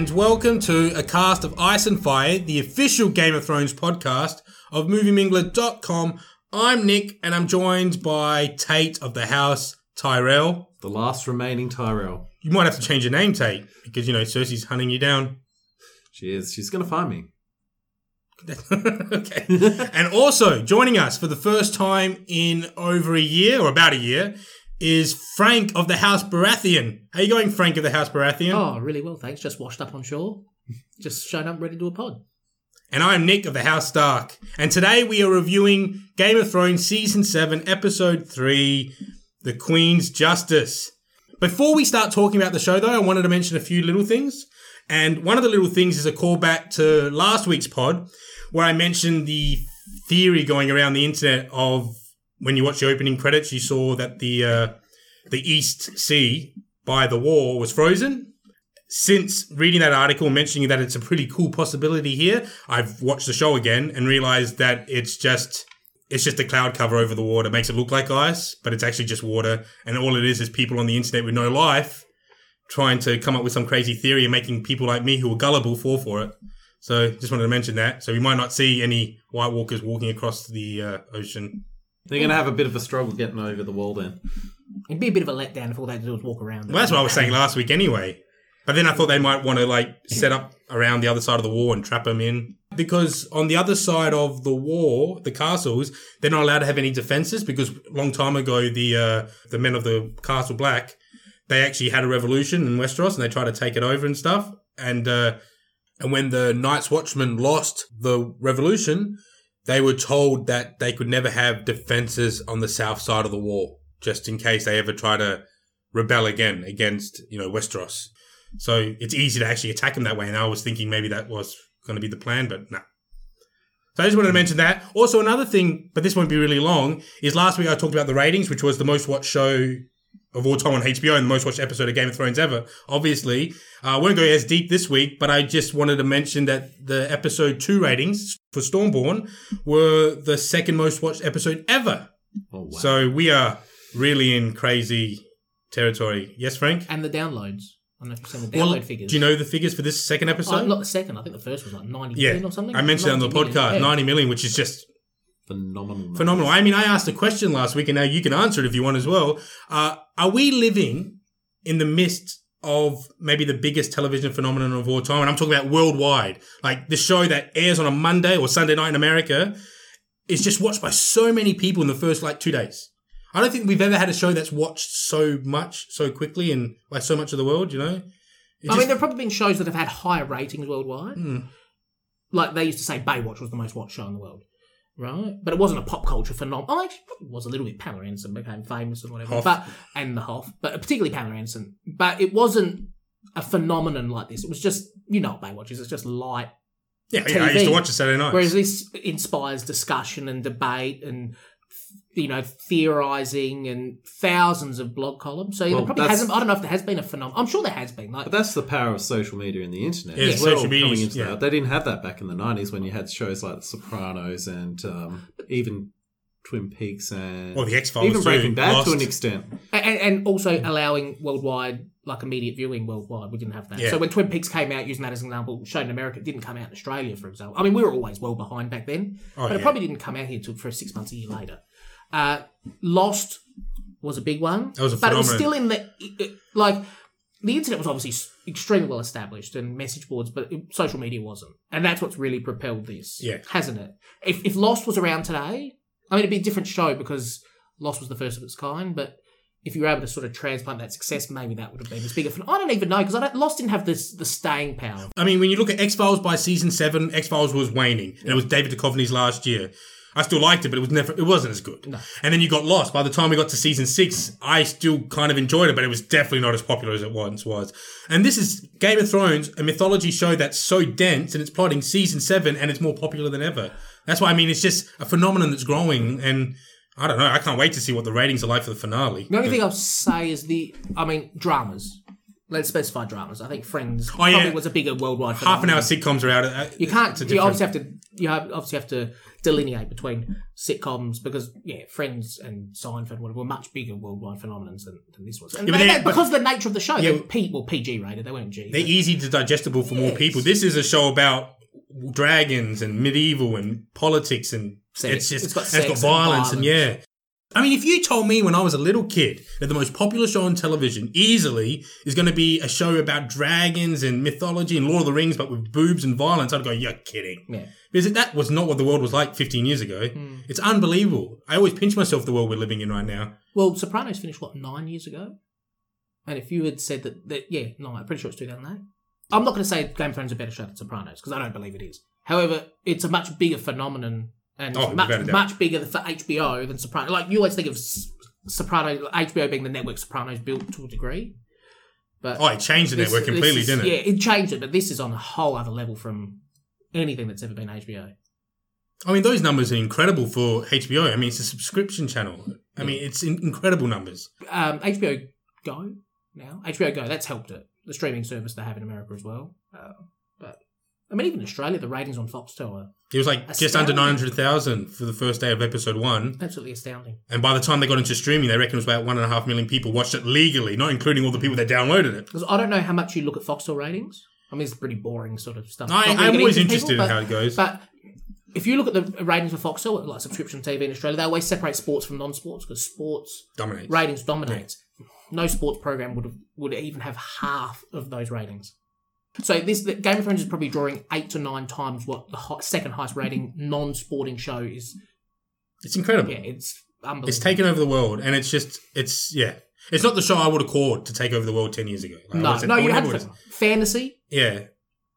and welcome to a cast of Ice and Fire, the official Game of Thrones podcast of MovieMingler.com. I'm Nick, and I'm joined by Tayt of the House, Tyrell. The last remaining Tyrell. You might have to change your name, Tayt, because you know Cersei's hunting you down. She is. She's going to find me. okay. and also joining us for the first time in over a year, or about a year, is Frank of the House Baratheon. How are you going, Frank of the House Baratheon? Oh, really well, thanks. Just washed up on shore. Just showing up ready to do a pod. And I'm Nick of the House Stark. And today we are reviewing Game of Thrones Season 7, Episode 3, The Queen's Justice. Before we start talking about the show, though, I wanted to mention a few little things. And one of the little things is a callback to last week's pod, where I mentioned the theory going around the internet of when you watch the opening credits, you saw that the uh, the East Sea by the war was frozen. Since reading that article mentioning that it's a pretty cool possibility here, I've watched the show again and realized that it's just it's just a cloud cover over the water. It makes it look like ice, but it's actually just water. And all it is is people on the internet with no life trying to come up with some crazy theory and making people like me who are gullible fall for it. So just wanted to mention that. So we might not see any White Walkers walking across the uh, ocean. They're going to have a bit of a struggle getting over the wall then. It'd be a bit of a letdown if all they had to do was walk around. Well, that's what I was saying last week anyway. But then I thought they might want to like set up around the other side of the wall and trap them in. Because on the other side of the wall, the castles, they're not allowed to have any defenses because a long time ago the uh, the men of the Castle Black, they actually had a revolution in Westeros and they tried to take it over and stuff. And uh, and when the Night's Watchmen lost the revolution, they were told that they could never have defenses on the south side of the wall, just in case they ever try to rebel again against, you know, Westeros. So it's easy to actually attack them that way. And I was thinking maybe that was going to be the plan, but no. So I just wanted to mention that. Also, another thing, but this won't be really long, is last week I talked about the ratings, which was the most watched show of all time on HBO and the most watched episode of Game of Thrones ever. Obviously, uh, I won't go as deep this week, but I just wanted to mention that the episode two ratings for Stormborn were the second most watched episode ever. Oh, wow. So we are really in crazy territory. Yes, Frank? And the downloads. I don't know if you've seen the Well, download figures. do you know the figures for this second episode? Oh, not the second. I think the first was like 90 yeah, million or something. I mentioned it on the 90 million, podcast, yeah. 90 million, which is just Phenomenal. phenomenal. I mean, I asked a question last week, and now you can answer it if you want as well. Uh, are we living in the midst of maybe the biggest television phenomenon of all time? And I'm talking about worldwide. Like the show that airs on a Monday or Sunday night in America is just watched by so many people in the first like two days. I don't think we've ever had a show that's watched so much so quickly and by so much of the world. You know, It I just- mean, there have probably been shows that have had higher ratings worldwide. Hmm. Like they used to say Baywatch was the most watched show in the world. Right? But it wasn't a pop culture phenomenon. Oh, actually, it was a little bit. Pamela Anderson became famous and whatever. Hoff. But And the Hoff. But particularly Pamela Anderson. But it wasn't a phenomenon like this. It was just, you know what Baywatch is. It's just light yeah, yeah, I used to watch it Saturday night. Whereas this inspires discussion and debate and you know theorizing and thousands of blog columns. So Well, there probably hasn't. I don't know if there has been a phenomenon. I'm sure there has been. Like But that's the power of social media and the internet. Yeah, as well, social media, coming into yeah. that. They didn't have that back in the 90s when you had shows like The Sopranos and um, even Twin Peaks and or the X Files, even Breaking Bad to an extent. and, and also allowing worldwide like immediate viewing worldwide. We didn't have that. Yeah. So when Twin Peaks came out, using that as an example, shown in America, it didn't come out in Australia, for example. I mean, we were always well behind back then, Oh, but yeah. it probably didn't come out here until for six months a year later. Uh, Lost was a big one, That was a but it was still in the it- like the internet was obviously extremely well established and message boards, but it, social media wasn't, and that's what's really propelled this, Yeah. hasn't it? If if Lost was around today, I mean, it'd be a different show because Lost was the first of its kind, but if you were able to sort of transplant that success, maybe that would have been as big. a I don't even know because I don't, Lost didn't have this the staying power. I mean, when you look at X Files by season seven, X Files was waning, and it was David Duchovny's last year. I still liked it, but it was never, it wasn't as good. And then you got lost. By the time we got to season six, I still kind of enjoyed it, but it was definitely not as popular as it once was. And this is Game of Thrones, a mythology show that's so dense, and it's plotting season seven, and it's more popular than ever. That's why I mean, it's just a phenomenon that's growing, and I don't know. I can't wait to see what the ratings are like for the finale. The only thing I'll say is the, I mean, dramas. Let's specify dramas. I think Friends Oh, yeah. probably was a bigger worldwide. Half an hour sitcoms are out. uh, You can't. You obviously have to. You have, obviously have to delineate between sitcoms because yeah, Friends and Seinfeld were, were much bigger worldwide phenomenons than, than this was, and Yeah, they- they- because of the nature of the show, Yeah. they were P well PG rated. They weren't G. They're easy to digestible for more people. This is a show about dragons and medieval and politics and Sex. it's just It's got it's got sex and violence and, yeah. I mean, if you told me when I was a little kid that the most popular show on television easily is going to be a show about dragons and mythology and Lord of the Rings, but with boobs and violence, I'd go, "You're kidding." yeah. Because that was not what the world was like 15 years ago. Hmm. It's unbelievable. I always pinch myself the world we're living in right now. Well, Sopranos finished what nine years ago, and if you had said that, that yeah, no, I'm pretty sure it's 2008. I'm not going to say Game of Thrones is a better show than Sopranos because I don't believe it is. However, it's a much bigger phenomenon and Oh, much without a doubt. much bigger for HBO than Sopranos. Like you always think of S- Sopranos, HBO being the network Sopranos built to a degree, but Oh, it changed the this- network completely, is- didn't it? Yeah, it changed it, but this is on a whole other level from anything that's ever been HBO. I mean, those numbers are incredible for HBO. I mean, it's a subscription channel. I mean, it's in- incredible numbers. Um, HBO Go now. HBO Go that's helped it. The streaming service they have in America as well. Uh, I mean, even in Australia, the ratings on Foxtel are It was like just under Astounding. 900,000 for the first day of episode one. absolutely astounding. And by the time they got into streaming, they reckon it was about one and a half million people watched it legally, not including all the people that downloaded it. Because I don't know how much you look at Foxtel ratings. I mean, it's pretty boring sort of stuff. I, I'm always interested people, in how it goes. But if you look at the ratings for Foxtel, like subscription TV in Australia, they always separate sports from non-sports because sports Dominates. ratings dominates. No sports program would have, would even have half of those ratings. So this the Game of Thrones is probably drawing eight to nine times what the second highest rating non-sporting show is. It's incredible. Yeah, it's unbelievable. It's taken over the world, and it's just, it's, yeah. It's not the show I would have called to take over the world 10 years ago. Like, no, said- no, you had fantasy. Yeah.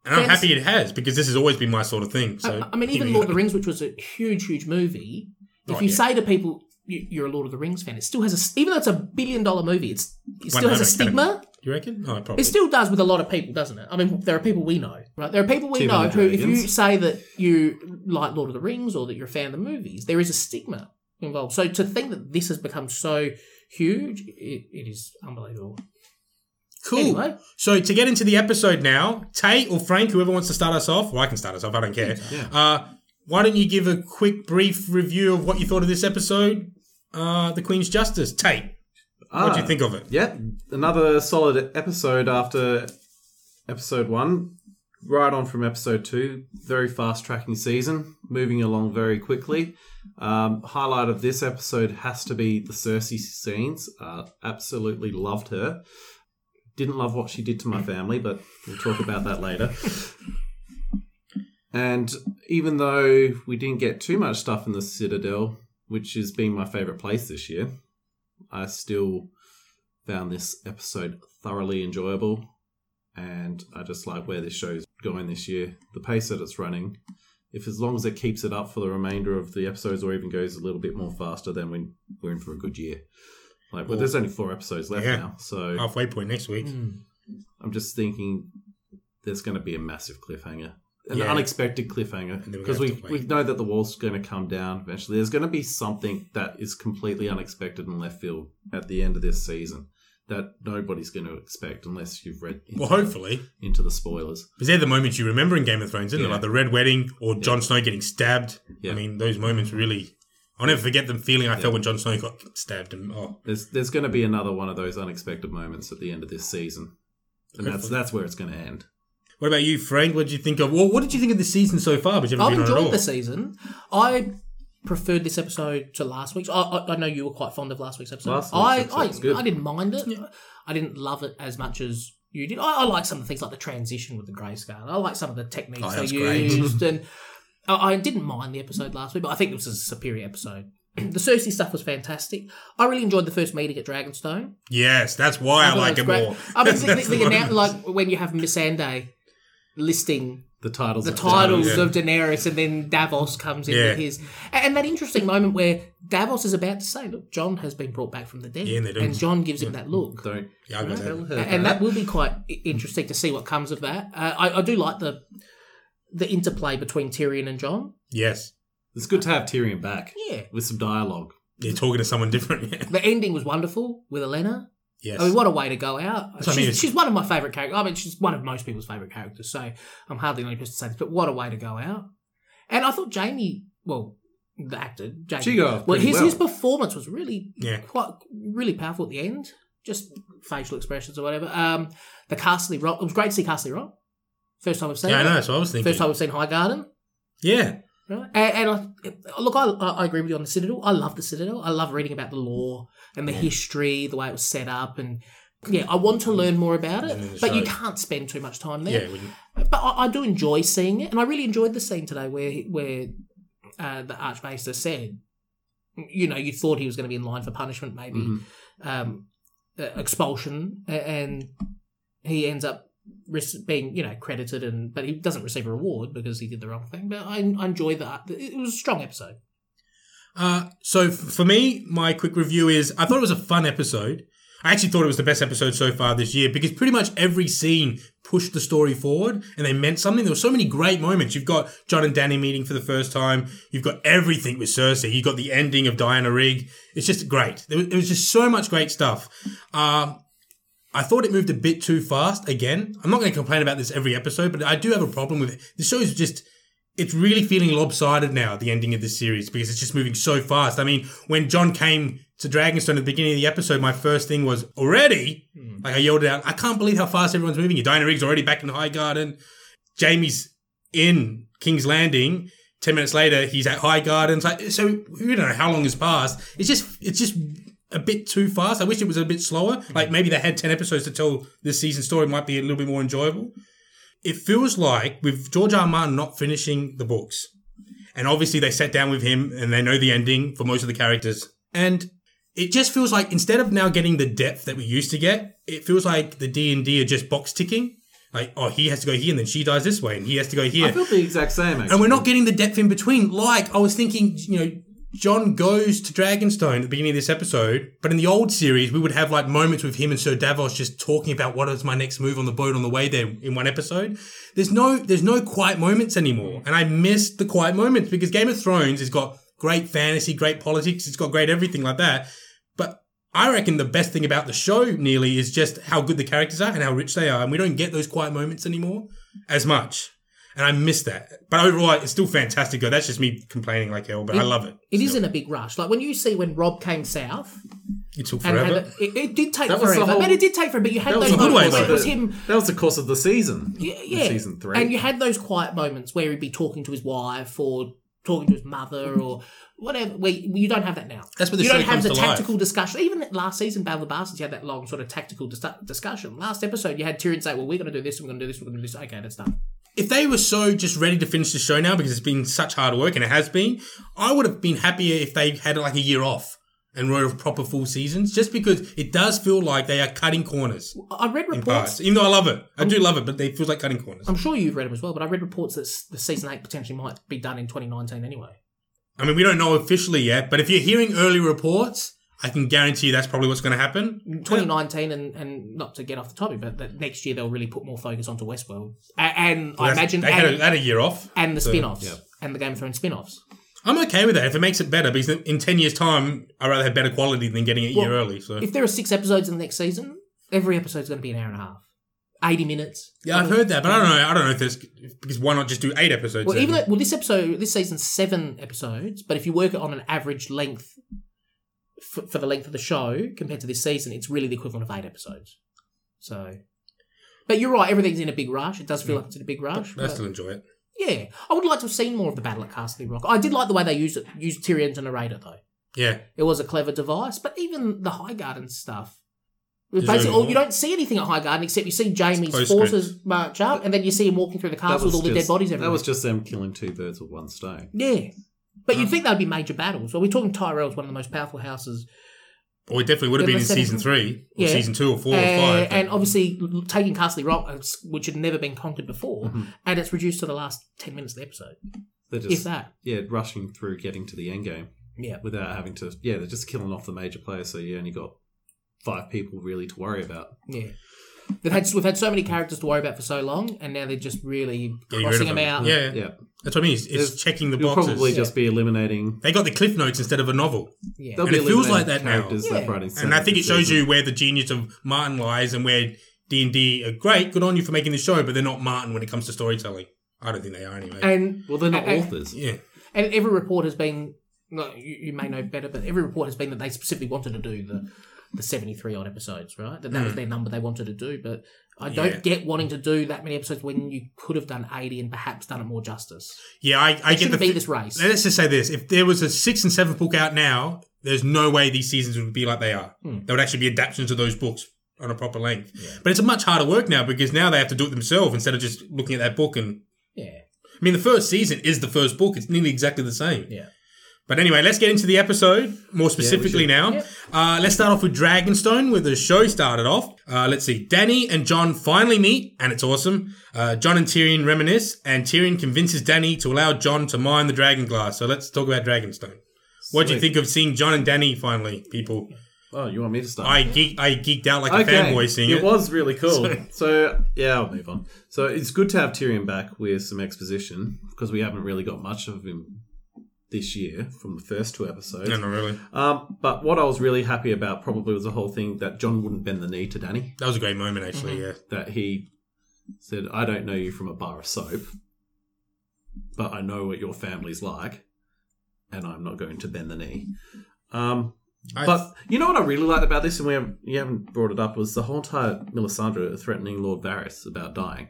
And I'm Fantasy- happy it has because this has always been my sort of thing. So I, I mean, even Lord of the Rings, which was a huge, huge movie. If you yeah. say to people you, you're a Lord of the Rings fan, it still has a even though it's a billion dollar movie, it's it still has a Academy. Stigma. You reckon? Oh, probably. It still does with a lot of people, doesn't it? I mean, there are people we know, right? There are people we Too know who, if you say that you like Lord of the Rings or that you're a fan of the movies, there is a stigma involved. So to think that this has become so huge, it, it is unbelievable. cool. Anyway, So to get into the episode now, Tayt or Frank, whoever wants to start us off, well, I can start us off. I don't care. Yeah. Uh, why don't you give a quick, brief review of what you thought of this episode, uh, The Queen's Justice? Tayt, what do you Ah, think of it? Yeah, another solid episode after episode one. Right on from episode two. Very fast tracking season, moving along very quickly. Um, highlight of this episode has to be the Cersei scenes. Uh, absolutely loved her. Didn't love what she did to my family, but we'll talk about that later. And even though we didn't get too much stuff in the Citadel, which has been my favorite place this year, I still found this episode thoroughly enjoyable. And I just like where this show's going this year. The pace that it's running. If as long as it keeps it up for the remainder of the episodes or even goes a little bit more faster, then we, we're in for a good year. Like, well, there's only four episodes left Yeah. now. So Halfway point next week. mm, I'm just thinking there's going to be a massive cliffhanger, an Yeah. unexpected cliffhanger, because we we know that the wall's going to come down eventually. There's going to be something that is completely unexpected and left field at the end of this season that nobody's going to expect unless you've read into, Well, hopefully. into the spoilers. Because they're the moments you remember in Game of Thrones, isn't it? Like the Red Wedding or Jon Snow getting stabbed. Yeah. I mean, those moments really. I'll never forget the feeling I felt when Jon Snow got stabbed. And oh, There's there's going to be another one of those unexpected moments at the end of this season, and that's that's where it's going to end. What about you, Frank? What did you think of? Well, what did you think of the season so far? But you I've been enjoyed all. the season. I preferred this episode to last week's. I, I, I know you were quite fond of last week's episode. Last week's I, episode I, was good. I didn't mind it. I didn't love it as much as you did. I, I like some of the things like the transition with the grayscale. I like some of the techniques Oh, they used, and I, I didn't mind the episode last week. But I think it was a superior episode. the Cersei stuff was fantastic. I really enjoyed the first meeting at Dragonstone. Yes, that's why I, thought like it great. more. I mean, the, That's the, the, what- annou- like when you have Missandei listing The titles, the of titles yeah. of Daenerys, and then Davos comes in Yeah. with his, and that interesting moment where Davos is about to say, "Look, Jon has been brought back from the dead," Yeah, and they don't- Jon gives him that look, Don't Yeah, I got tell her and that will be quite i- interesting to see what comes of that. Uh, I, I do like the the interplay between Tyrion and Jon. Yes, It's good to have Tyrion back Yeah, with some dialogue. you're talking to someone different. Yeah, the ending was wonderful with Elena. Yes. I mean, what a way to go out. what I She's, mean, she's one of my favourite characters. I mean, she's one of most people's favourite characters, so I'm hardly the only person to say this, but what a way to go out. And I thought Jaime, well, the actor, Jaime, She got well, his, well. his performance was really Yeah. quite really powerful at the end. Just facial expressions or whatever. Um, the Casterly Rock. It was great to see Casterly Rock. First time I've seen yeah, I know. What I was thinking. First time I've seen High Garden. yeah. Right. And, and I, look, I, I agree with you on the Citadel. I love the Citadel. I love reading about the lore and the history, the way it was set up, and yeah, I want to learn more about it. And then the But you can't spend too much time there. wouldn't- But I, I do enjoy seeing it, and I really enjoyed the scene today where where uh, the Archmaester said, you know, you thought he was going to be in line for punishment, maybe Mhm. um, uh, expulsion, and he ends up being, you know, credited, and but he doesn't receive a reward because he did the wrong thing. But I, I enjoyed that. It was a strong episode. Uh, so f- for me, my quick review is I thought it was a fun episode. I actually thought it was the best episode so far this year because pretty much every scene pushed the story forward and they meant something. There were so many great moments. You've got Jon and Dany meeting for the first time. You've got everything with Cersei. You've got the ending of Diana Rigg. It's just great. Was, was just so much great stuff. Um, I thought it moved a bit too fast again. I'm not going to complain about this every episode, but I do have a problem with it. The show is just it's really feeling lopsided now at the ending of this series because it's just moving so fast. I mean, when Jon came to Dragonstone at the beginning of the episode, my first thing was already. Hmm. Like I yelled it out, I can't believe how fast everyone's moving. Diana Rigg's already back in the High Garden. Jaime's in King's Landing. Ten minutes later, he's at High Garden. It's like, so we don't know how long has passed. It's just it's just a bit too fast. I wish it was a bit slower. Like maybe they had ten episodes to tell this season story. Might be a little bit more enjoyable it feels like with George R. Martin not finishing the books, and obviously they sat down with him and they know the ending for most of the characters, and it just feels like instead of now getting the depth that we used to get, it feels like the D and D are just box ticking. Like, oh, he has to go here, and then she dies this way, and he has to go here, I felt the exact same. Actually. and we're not getting the depth in between. Like I was thinking, you know, Jon goes to Dragonstone at the beginning of this episode, but in the old series, we would have like moments with him and Sir Davos just talking about what is my next move on the boat on the way there in one episode. There's no, there's no quiet moments anymore, and I missed the quiet moments because Game of Thrones has got great fantasy, great politics, it's got great everything like that, but. I reckon the best thing about the show, nearly, is just how good the characters are and how rich they are. And we don't get those quiet moments anymore as much. And I miss that. But overall, it's still fantastic. Though. That's just me complaining like hell, but I love it. It is in a big rush. Like when you see when Robb came south, It took and, forever. and it, it did take That was the forever, whole- but it did take forever. But you had those the way, moments. though. It was him. That was the course of the season. Yeah, yeah. season three. And you had those quiet moments where he'd be talking to his wife or talking to his mother or whatever. Where you don't have that now. That's where the you show don't have the to life. tactical discussion. Even last season, Battle of the Bastards, you had that long sort of tactical dis- discussion. Last episode, you had Tyrion say, "Well, we're going to do this. We're going to do this. We're going to do this." Okay, that's done. If they were so just ready to finish the show now because it's been such hard work and it has been, I would have been happier if they had like a year off and wrote a proper full seasons. Just because it does feel like they are cutting corners I read reports. Even though I love it, I do love it, but they feels like cutting corners. I'm sure you've read them as well, but I read reports that the season eight potentially might be done in 2019 anyway. I mean, we don't know officially yet, but if you're hearing early reports, I can guarantee you that's probably what's going to happen. Mm, 2019, and, and not to get off the topic, but that next year they'll really put more focus onto Westworld, a- and I imagine they had a, and, they had a year off. and the so- spin-offs yeah. and the Game of Thrones spin-offs. I'm okay with that if it makes it better because in 10 years' time, I'd rather have better quality than getting it a year early. So, If there are six episodes in the next season, every episode's going to be an hour and a half, 80 minutes. yeah, I've heard that, but I don't know. I don't know if there's because why not just do eight episodes? Well, even though, well, this episode, this season's seven episodes, but if you work it on an average length for, for the length of the show compared to this season, it's really the equivalent of eight episodes. So, but you're right, everything's in a big rush. It does feel like it's in a big rush. I but- still enjoy it. yeah, I would like to have seen more of the battle at Casterly Rock. I did like the way they used it, used Tyrion to narrate it though. Yeah, It was a clever device, but even the High Garden stuff. it was There's Basically, only oh, all, you don't see anything at High Garden except you see Jaime's Postscript. forces march up, and then you see him walking through the castle with all the dead bodies everywhere. That was just them killing two birds with one stone. Yeah. But you'd think that would be major battles. Well, we're talking Tyrell's one of the most powerful houses. or it definitely would have been in season three, or Yeah. season two, or four, Uh, or five. and obviously taking Casterly Rock, uh, which had never been conquered before, Mm-hmm. and it's reduced to the last 10 minutes of the episode. They're If just that. yeah rushing through getting to the end game Yeah. without having to yeah they're just killing off the major players so you only got five people really to worry about. Yeah. They've had we've had so many characters to worry about for so long, and now they're just really Getting rid crossing of them out. Yeah, Yeah. that's what I mean. It's, it's checking the It'll boxes. probably just be eliminating. They got the cliff notes instead of a novel, Yeah. They'll And be it feels eliminating like that now. characters Yeah. left, right, and centre I think it shows season. you where the genius of Martin lies and where D and D are great. Good on you for making the show, but they're not Martin when it comes to storytelling. I don't think they are anyway. And Well, they're not and- authors. yeah, and every report has been. No, you, you may know better, but every report has been that they specifically wanted to do the the seventy three odd episodes, right? That that was their number they wanted to do. But I don't Hmm. Yeah. get wanting to do that many episodes when you could have done eighty and perhaps done it more justice. yeah. I, I get the. be this race. Let's just say this: if there was a sixth and seventh book out now, there's no way these seasons would be like they are. Hmm. They would actually be adaptations of those books on a proper length. But it's a much harder work now because now they have to do it themselves instead of just looking at that book and. Yeah, I mean, the first season is the first book. It's nearly exactly the same. yeah. But anyway, let's get into the episode more specifically should. now. Yep. Uh, let's start off with Dragonstone, where the show started off. Uh, let's see. Dany and Jon finally meet, and it's awesome. Uh, Jon and Tyrion reminisce, and Tyrion convinces Dany to allow Jon to mine the dragon glass. So let's talk about Dragonstone. What do you think of seeing John and Dany finally, people? Oh, you want me to start? I geek, I geeked out like a fanboy seeing it. it was really cool. so yeah, I'll move on. So it's good to have Tyrion back with some exposition because we haven't really got much of him this year from the first two episodes. No, not really. Um, but what I was really happy about probably was the whole thing that Jon wouldn't bend the knee to Dany. That was a great moment, actually. Yeah. That he said, "I don't know you from a bar of soap, but I know what your family's like, and I'm not going to bend the knee." Um, I- but you know what I really liked about this, and we haven't, you haven't brought it up, was the whole entire Melisandre threatening Lord Varys about dying.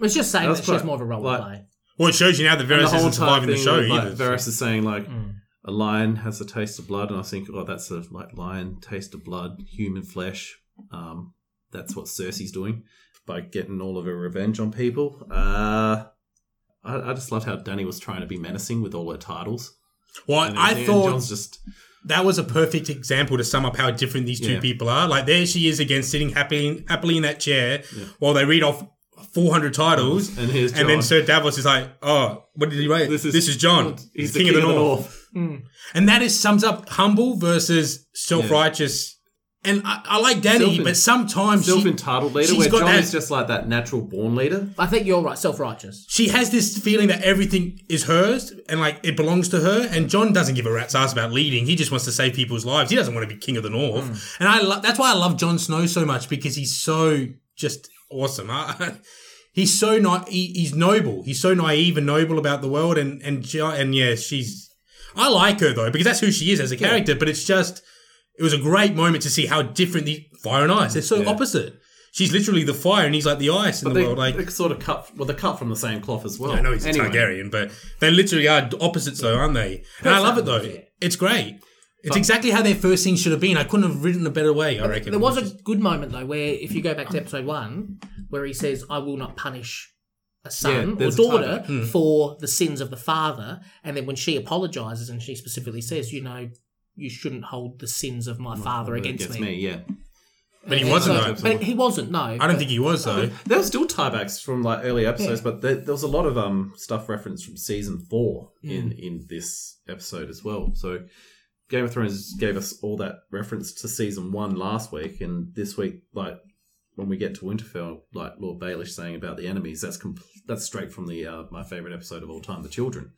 It's just saying That's that she has quite- more of a role like- to play. Well, it shows you now that Varys isn't surviving the show with, like, either. so- Varys is saying like Mm. a lion has a taste of blood, and I think, oh, that's a like lion taste of blood, human flesh. Um, that's what Cersei's doing by getting all of her revenge on people. Uh, I, I just loved how Dany was trying to be menacing with all her titles. Well, And I and thought Jon's just that was a perfect example to sum up how different these two Yeah. people are. Like there she is again, sitting happily happily in that chair while they read off four hundred titles, and here's Jon. and then Sir Davos is like, "Oh, what did he write? This This is, is- Jon. He's, the king, of the north. Hmm. And that is sums up humble versus self righteous. And I, I like Dany, Self- but sometimes she, Self-entitled leader, she's where got Jon that- is just like that natural born leader. I think you're right. Self righteous. she has this feeling that everything is hers and like it belongs to her. And John doesn't give a rat's ass about leading. He just wants to save people's lives. He doesn't want to be king of the north. Hmm. And I lo- that's why I love Jon Snow so much because he's so just awesome. I, he's so not he, he's noble. He's so naive and noble about the world. And and and yeah, she's I like her though because that's who she is as a character. But it's just it was a great moment to see how different the fire and ice. They're so Yeah. opposite. She's literally the fire and he's like the ice in the they, world. Like they sort of cut. Well, they're cut from the same cloth as well. I know he's a Anyway. Targaryen, but they literally are opposites, though, aren't they? And I love it though. It's great. It's exactly how their first scene should have been. I couldn't have written a better way. I reckon There was a good moment though where if you go back to episode one, where he says, "I will not punish a Yeah, son or daughter tie for the sins of the father," and then when she apologizes and she specifically says, "You know." You shouldn't hold the sins of my father against, me. Yeah, But he And wasn't, so- though. But he wasn't. No, I don't think he was though. there were still tiebacks from like early episodes, but there, there was a lot of um stuff referenced from season four in in this episode as well. So Game of Thrones gave us all that reference to season one last week, and this week, like when we get to Winterfell, like Lord Baelish saying about the enemies, that's com- that's straight from the uh, my favorite episode of all time, The Children.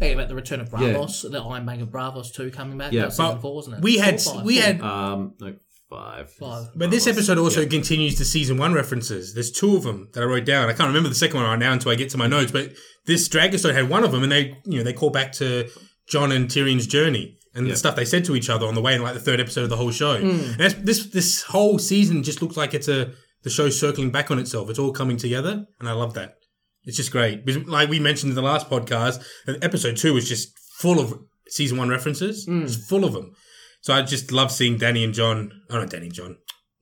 Hey, about the return of Braavos, the Iron Bank of Braavos two coming back. Yeah, Yeah, season but four, wasn't it? We had Four or five? we Four. had, Um, no, five. Five. but this episode also Yeah. continues to season one references. There's two of them that I wrote down. I can't remember the second one right now until I get to my notes. But this Dragonstone had one of them, and they you know they call back to Jon and Tyrion's journey and Yeah. the stuff they said to each other on the way in like the third episode of the whole show. And this this whole season just looks like it's a the show circling back on itself. It's all coming together, and I love that. It's just great. Because, like we mentioned in the last podcast, episode two was just full of season one references. It's full of them. So I just love seeing Dany and Jon. Oh, not Dany and Jon.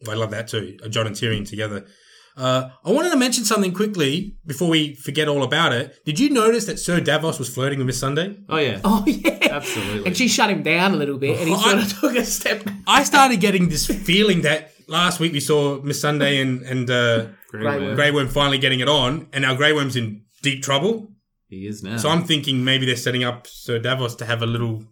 I love that too. uh, Jon and Tyrion together. Uh, I wanted to mention something quickly before we forget all about it. Did you notice that Sir Davos was flirting with Missandei? Oh yeah, Oh yeah, absolutely. and she shut him down a little bit, and he sort I- of took a step. I started getting this feeling that last week we saw Missandei and and uh, Grey Grey Worm. Worm. Grey Worm finally getting it on, and now Grey Worm's in deep trouble. He is now. So I'm thinking maybe they're setting up Sir Davos to have a little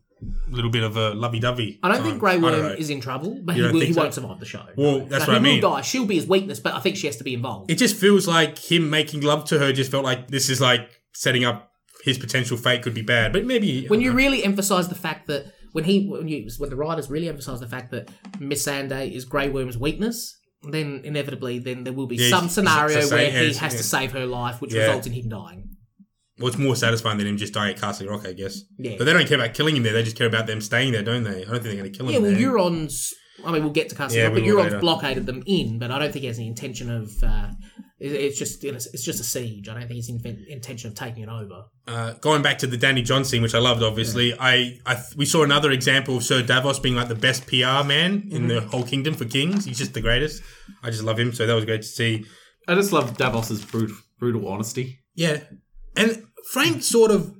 little bit of a lovey-dovey. I don't think Grey time. I don't Worm is in trouble, but he, will, he so. won't survive the show. Well, No. that's No, what I mean. will die. She'll be his weakness, but I think she has to be involved. It just feels like him making love to her just felt like this is like setting up his potential fate could be bad. But maybe when you really emphasize the fact that when he when you when the writers really emphasize the fact that Missandei is Grey Worm's weakness, then inevitably then there will be Yeah, some scenario where he has yeah. to save her life, which Yeah. results in him dying. Well, it's more satisfying than him just dying at Casterly Rock, I guess. Yeah. But they don't care about killing him there. They just care about them staying there, don't they? I don't think they're going to kill him. Yeah, well, there. Euron's. I mean, we'll get to Castle Yeah, Rock, but we will Euron's later. blockaded them in, but I don't think he has any intention of. Uh, it- it's just it's just a siege. I don't think he's in, intention of taking it over. uh, going back to the Dany Jon scene, which I loved, obviously, I, I we saw another example of Sir Davos being like the best PR man in Mm-hmm. the whole kingdom for kings. He's just the greatest. I just love him, so that was great to see. I just love Davos's brutal, brutal honesty. Yeah, and Frank sort of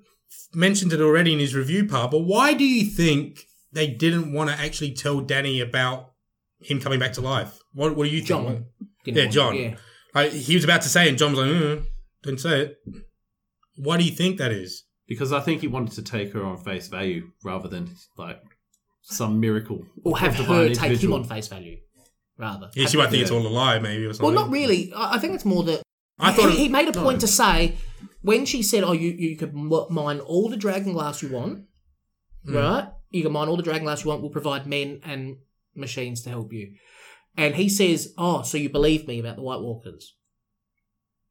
mentioned it already in his review part, but why do you think they didn't want to actually tell Dany about him coming back to life? What, what do you think? Jon. didn't Yeah, want- Jon. Yeah. I, he was about to say, it, and Jon was like, mm, "Didn't say it." Why do you think that is? Because I think he wanted to take her on face value rather than like some miracle. Or have of divine her take him on face value, rather. Yeah, Have- she might think it's all a lie, maybe or something. Well, not really. I I think it's more that I thought he, it- he made a point to say when she said, "Oh, you you could mine all the dragon glass you want, Hmm. right? You can mine all the dragon glass you want. We'll provide men and machines to help you." And he says, "Oh, so you believe me about the White Walkers,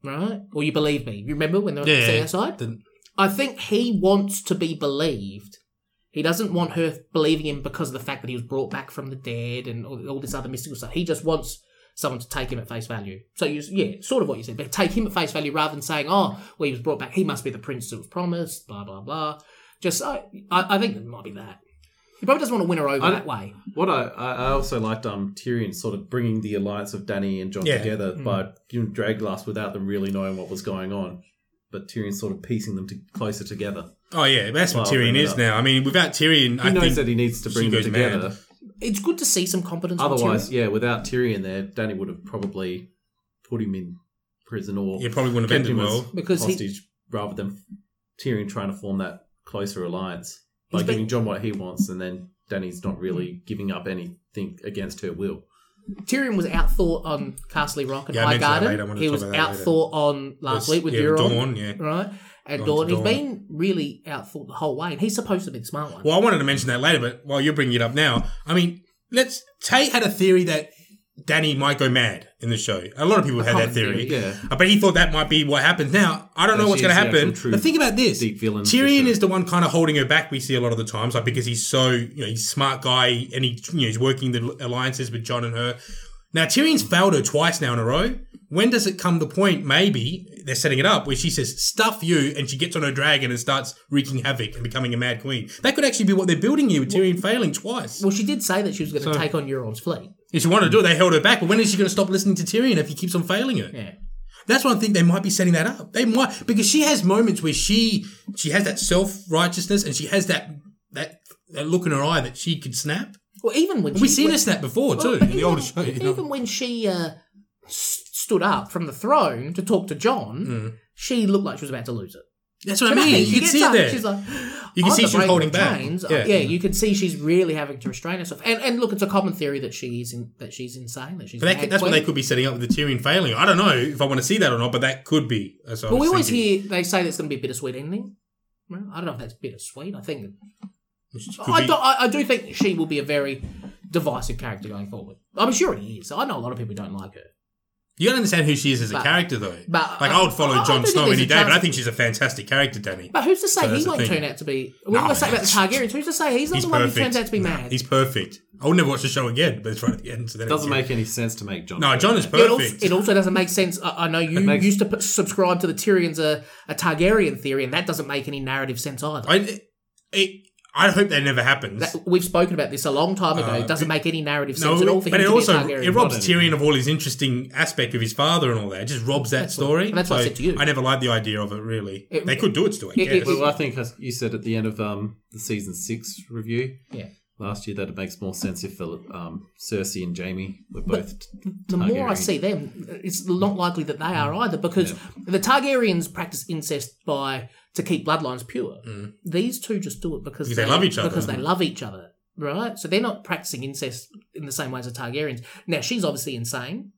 right? Or you believe me? You remember when they were yeah. outside? The- I think he wants to be believed." He doesn't want her believing him because of the fact that he was brought back from the dead and all, all this other mystical stuff. He just wants someone to take him at face value. So you, yeah, sort of what you said, but take him at face value rather than saying, "Oh, well, he was brought back. He must be the prince that was promised." Blah blah blah. Just, I, I, I think it might be that. He probably doesn't want to win her over I- that way. What I, I I also liked um Tyrion sort of bringing the alliance of Dany and Jon Yeah. together Mm. by giving Draglass without them really knowing what was going on, but Tyrion sort of piecing them to, closer together. Oh yeah, that's what Tyrion is up. now. I mean, without Tyrion, He I knows think that he needs to bring them together. mad. Together. It's good to see some competence. Otherwise, Tyrion. yeah, without Tyrion there, Dany would have probably put him in prison or it probably wouldn't have kept ended him well. Because he- hostage rather than Tyrion trying to form that closer alliance by He's been- giving Jon what he wants, and then Dany's not really giving up anything against her will. Tyrion was outthought um, on Casterly Rock and Yeah, I mentioned that later. I He was outthought on um, last week with yeah, Euron, Dorne, yeah. right? And Dorne. to He's Dorne. been really outthought the whole way, and he's supposed to be the smart one. Well, I wanted to mention that later, but while you're bringing it up now, I mean, let's. Tayt had a theory that Dany might go mad in the show. A lot of people had that theory. yeah. Uh, But he thought that might be what happens. Now, I don't That know what's going to happen. But think about this. Tyrion sure. is the one kind of holding her back. We see a lot of the times, like because he's so you know he's a smart guy and he you know he's working the alliances with Jon and her. Now Tyrion's failed her twice now in a row. When does it come the point? Maybe they're setting it up where she says "stuff you" and she gets on her dragon and starts wreaking havoc and becoming a mad queen. That could actually be what they're building here with Tyrion failing twice. Well, she did say that she was going to So- take on Euron's fleet. If she wanted to do it, they held her back. But when is she going to stop listening to Tyrion if he keeps on failing her? Yeah. That's why I think they might be setting that up. They might because she has moments where she she has that self righteousness and she has that that that look in her eye that she could snap. Well, even when We've she, seen when, her snap before too in but the even, older show. you know. Even when she uh, s- stood up from the throne to talk to Jon, Mm. she looked like she was about to lose it. That's what I mean. You can see up, there. She's like, You can see she's holding back. chains." Yeah. yeah, you can see she's really having to restrain herself. And and look, it's a common theory that she's in, that she's insane. That she's. That, could- that's what they could be setting up with the Tyrion failing. I don't know if I want to see that or not, but that could be. That's But we always thinking. hear they say there's going to be a bittersweet ending. Well, I don't know if that's bittersweet. I think I do, I, I do think she will be a very divisive character going forward. I'm sure it is. I know a lot of people don't like her. You gotta understand who she is as a But- character, though. but- like I uh, would follow I- I Jon Snow any a day, but I think she's a fantastic character, Dany. But who's to say So he won't turn out to be? We're No, going to say about the that's- Targaryens. Who's to say he's not He's the one perfect. who turns out to be mad? He's perfect. I would never watch the show again, but it's right at the end. So then It doesn't make any sense to make Jon. No, Jon is It also, perfect. it also doesn't make sense. I, I know you makes- used to put, subscribe to the Tyrion's a, a Targaryen theory, and that doesn't make any narrative sense either. I, it, I hope that never happens. That- we've spoken about this a long time ago. Uh, it doesn't make any narrative no, sense at all for but him it to also be it robs Not Tyrion of all his interesting aspect of his father and all that. It just robs that story. and that's what I said to you. I never liked the idea of it. Really, It- they could do it still. I it- guess. it- Well, I think you said at the end of um, the season six review Yeah. Last year that it makes more sense if um, Cersei and Jaime were both. the more I see them, it's not likely that they are either because the Targaryens practice incest by to keep bloodlines pure. Mm. These two just do it because, Because they love each other. Because they love each other, right? So they're not practicing incest in the same way as the Targaryens. Now she's obviously insane,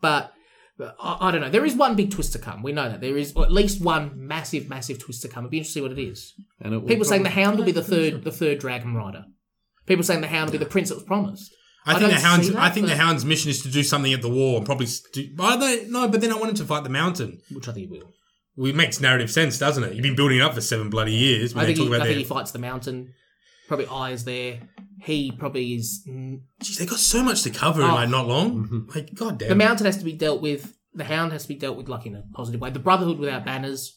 but. But I, I don't know. There is one big twist to come. We know that there is at least one massive, massive twist to come. It'd be interesting to see what it is. And it People saying the Hound will be the third, the third Dragon Rider. People saying the Hound will be the prince that was promised. I, I think the hound's. that, I think the hound's mission is to do something at the war and probably. St- I don't no, but then I want him to fight the mountain. which I think he will. Well, it makes narrative sense, doesn't it? You've been building it up for seven bloody years. When I think, talk he, I think their, he fights the mountain. Probably eyes there. He probably is. Jeez, they got so much to cover in Oh. like not long. Mhm. Like god damn. The mountain has to be dealt with. The hound has to be dealt with, like in a positive way. The Brotherhood without banners.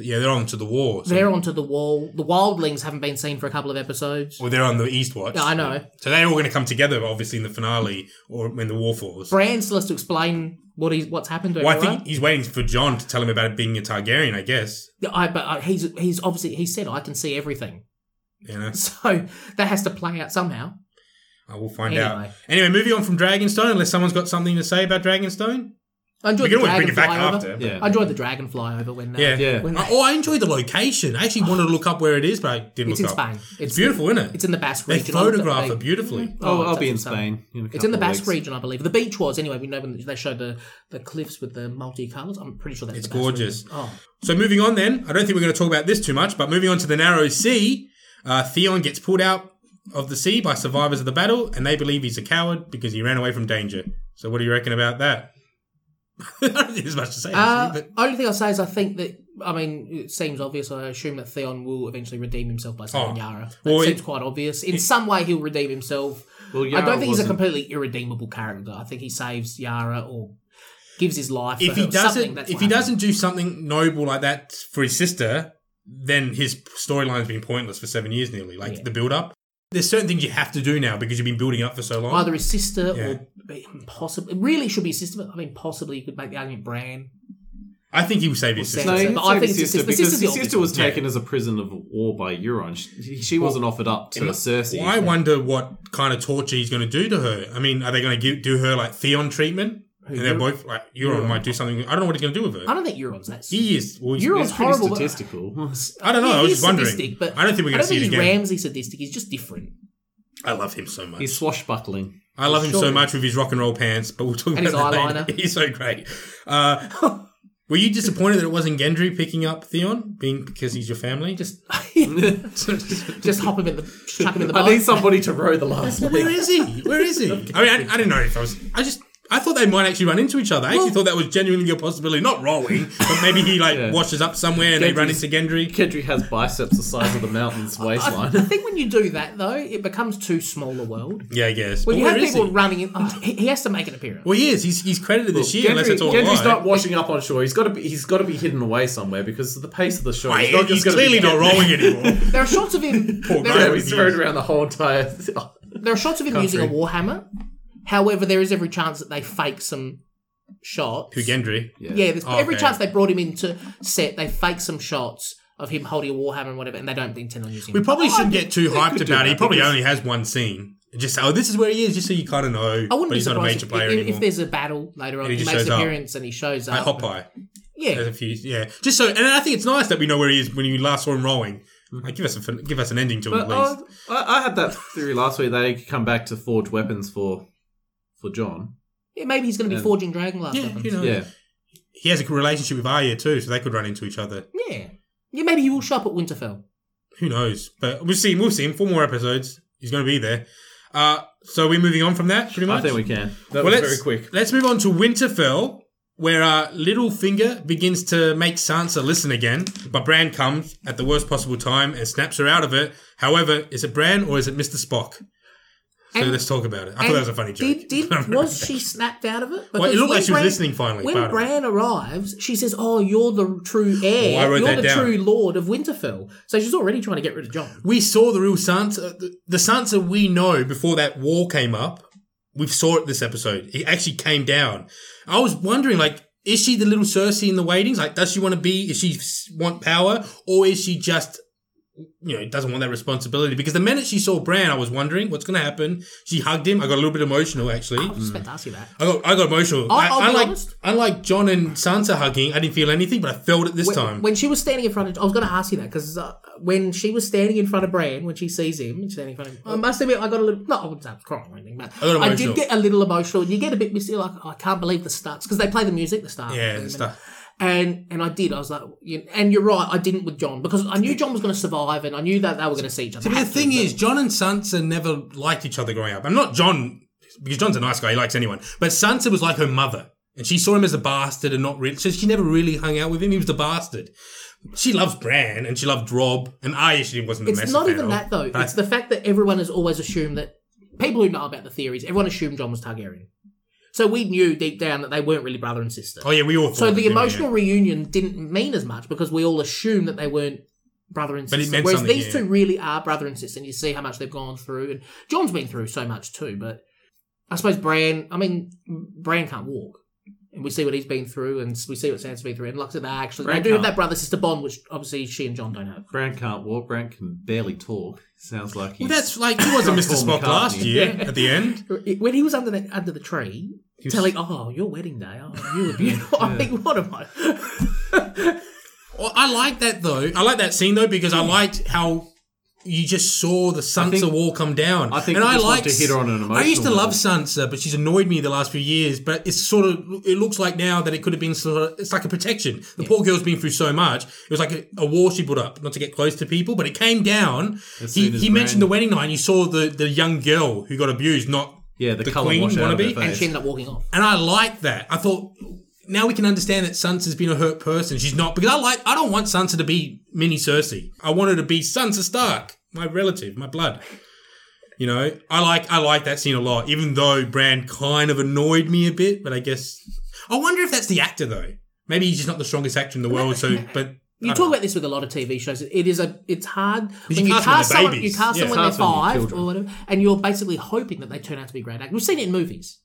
yeah, they're on to the war. So, They're onto the wall. The wildlings haven't been seen for a couple of episodes. Well, they're on the East Watch. Yeah, I know. So they're all going to come together, obviously, in the finale or when the war falls. Bran still has to explain what he's what's happened to Well, I everyone. think he's waiting for Jon to tell him about it being a Targaryen. I guess. Yeah, I, but I, he's he's obviously he said I can see everything, You know, so that has to play out somehow. I will find Anyway. out. Anyway, moving on from Dragonstone, unless someone's got something to say about Dragonstone. I enjoyed We can the always bring it back dragonfly over. after. Yeah. I enjoyed the dragonfly over when uh, Yeah. Yeah. when oh, I enjoyed the location. I actually wanted to look up where it is, but I didn't look up. it's in up. Spain. It's beautiful, isn't it? It's in the Basque region. they region. photograph They- it beautifully. Oh, it's I'll be in absolutely Spain. In a It's in the Basque weeks. region, I believe. The beach was anyway. We know when they showed the, the cliffs with the multicolours. I'm pretty sure that's It's the Basque gorgeous. region. Oh, So moving on, then I don't think we're going to talk about this too much, but moving on to the Narrow Sea, uh, Theon gets pulled out of the sea by survivors of the battle, and they believe he's a coward because he ran away from danger. So what do you reckon about that? I don't think there's much to say. uh, actually, only thing I'll say is I think that I mean it seems obvious. I assume that Theon will eventually redeem himself by saving Oh. Yara. That Well, it- seems quite obvious. In some way, he'll redeem himself. Well, I don't think he's a completely irredeemable character. I think he saves Yara or gives his life. if for he her. Doesn't, if he happens. doesn't do something noble like that for his sister, then his storyline's been pointless for seven years nearly. Like Yeah. the build up. There's certain things you have to do now because you've been building up for so long. either his sister Yeah. or possibly it really should be his sister. But I mean, possibly you could make the argument Bran. I think he would save his sister. No, he'd But save I think his it's sister his- because sister's his the sister was obvious one. taken as a prisoner of war by Euron. She, she wasn't offered up to Well, Cersei. Well, I wonder what kind of torture he's going to do to her. I mean, are they going to do her like Theon treatment? And they're Euron? both like Euron Euron. might do something. I don't know what he's going to do with her. I don't think Euron's that. He is. Well, he's- Euron's It's pretty horrible, but- statistical. I don't know. Yeah, I was he's just wondering. sadistic, but I don't think we're I going to don't see think it he's again. Ramsay sadistic. He's just different. I love him so much. He's swashbuckling. I love him so Sure. much with his rock and roll pants, but we'll talk And his about that later. eyeliner. He's so great. Uh, were you disappointed that it wasn't Gendry picking up Theon, being because he's your family? Just, just hop him in the, chuck him in the I boat. need somebody to row the last Where leg. is he? Where is he? I mean, I, I didn't know if I was. I just. I thought they might actually run into each other. I actually Well- thought that was genuinely a possibility. Not rolling, but maybe he like Yeah. washes up somewhere and they run into Gendry. Kedry has biceps the size of the mountain's I, waistline. I think when you do that though, it becomes too small a world. Yeah, I guess. When But you where have people he? running in, oh, he, he has to make an appearance. Well, he is. He's, he's credited this year, unless it's all a Gendry's not washing up on shore. He's got to be. He's got to be hidden away somewhere because of the pace of the show. Right, not he's gonna clearly not rolling anymore. There are shots of him. Poor there, guy. Yeah, are, he's thrown around the whole entire. there are shots of him Country. using a warhammer. However, there is every chance that they fake some shots. Who Gendry? Yeah, there's Oh, every okay. chance they brought him into set. They fake some shots of him holding a warhammer and whatever, and they don't intend on using. We it. probably Oh, shouldn't get too hyped about it. He probably only has one scene. Just oh, this is where he is, just so you kind of know. I wouldn't but be he's not a surprised major if, player if, anymore. if there's a battle later on. And he He, makes shows an up. appearance and he shows Like up. Hot Pie. Yeah, There's a few, yeah. Just so, and I think it's nice that we know where he is when you last saw him rowing. Like, give us a give us an ending to him But at least. uh, I, I had that theory last week that he could come back to forge weapons for for Jon. yeah, maybe he's going to be Yeah. forging dragon glass yeah, weapons. you know, Yeah, he has a good relationship with Arya too, so they could run into each other. Yeah. Yeah, maybe he will show up at Winterfell. Who knows? But we'll see. We'll see him. Four more episodes. He's going to be there. Uh, so we're moving on from that, pretty much. I think we can. That Well, was let's- very quick. Let's move on to Winterfell, where uh, Littlefinger begins to make Sansa listen again, but Bran comes at the worst possible time and snaps her out of it. However, is it Bran or is it Mr. Spock? So And- let's talk about it. I thought that was a funny joke. Did, did was she snapped out of it? Well, it looked like she was Bran- listening finally. When. Bran arrives, she says, "Oh, you're the true heir. Oh, I wrote you're that the down. true lord of Winterfell." So she's already trying to get rid of Jon. we saw the real Sansa, the, the Sansa we know before that war came up. We saw it this episode. It actually came down. I was wondering, like, is she the little Cersei in the waitings? Like, does she want to be? Does she want power, or is she just you know, doesn't want that responsibility. Because the minute she saw Bran, I was wondering what's going to happen. She hugged him. I got a little bit emotional, actually. I was about to ask you that. I got, I got emotional. I'll- I'll unlike, honest. unlike Jon and Sansa hugging, I didn't feel anything, but I felt it this When, time. when she was standing in front of, I was going to ask you that because uh, when she was standing in front of Bran, when she sees him, and standing in front of him, I must admit, I got a little, not I wouldn't say I crying or anything, but I got I, did get a little emotional. You get a bit misty, like I can't believe the Starks because they play the music, the start, yeah, the stuff. And and I did. I was like, you, and you're right, I didn't with Jon because I knew Jon was going to survive, and I knew that they were going to see each other. But the thing is, Jon and Sansa never liked each other growing up. I'm not Jon, because Jon's a nice guy, he likes anyone. But Sansa was like her mother. And she saw him as a bastard and not really, so she never really hung out with him. He was the bastard. She loves Bran and she loved Robb, and Arya she wasn't the It's not even that though. But It's the fact that everyone has always assumed that people who know about the theories, everyone assumed Jon was Targaryen. So we knew deep down that they weren't really brother and sister. oh yeah, we all. Thought so the emotional reunion didn't mean as much because we all assumed that they weren't brother and But it sister. meant Whereas something, these yeah. two really are brother and sister, and you see how much they've gone through. And Jon's been through so much too. But I suppose Bran. I mean, Bran can't walk. And we see what he's been through, and we see what Sansa's been through. And like I said, they actually Bran they do have can't. that brother sister bond, which obviously she and Jon don't have. Bran can't walk. Bran can barely talk. Sounds like he's. Well, that's like he wasn't Mr. Paul Spock last year Yeah. at the end. When he was under the under the tree, was- telling, "Oh, your wedding day. Oh, you were beautiful." I mean, what am I? Well, I like that though. I like that scene though because I liked how you just saw the Sansa think- wall come down. I think and I just like to hit her on an emotion. I used to emotional love Sansa, but she's annoyed me the last few years. But it's sort of it looks like now that it could have been sort of it's like a protection. The poor girl's been through so much. It was like a, a wall she put up, not to get close to people, but it came down. He, he mentioned the wedding night. and You saw the the young girl who got abused, not Yeah, the, the colour queen wash out of wannabe, her and she ended up walking off. and I like that. I thought now we can understand that Sansa's been a hurt person. She's not because I like I don't want Sansa to be mini Cersei. I want her to be Sansa Stark, my relative, my blood. You know, I like I like that scene a lot, even though Bran kind of annoyed me a bit. But I guess I wonder if that's the actor though. Maybe he's just not the strongest actor in the world. So, but You talk about this with a lot of TV shows. It is a it's hard when you cast someone, you cast Yeah. someone when they're five or whatever, and you're basically hoping that they turn out to be great actors. We've seen it in movies.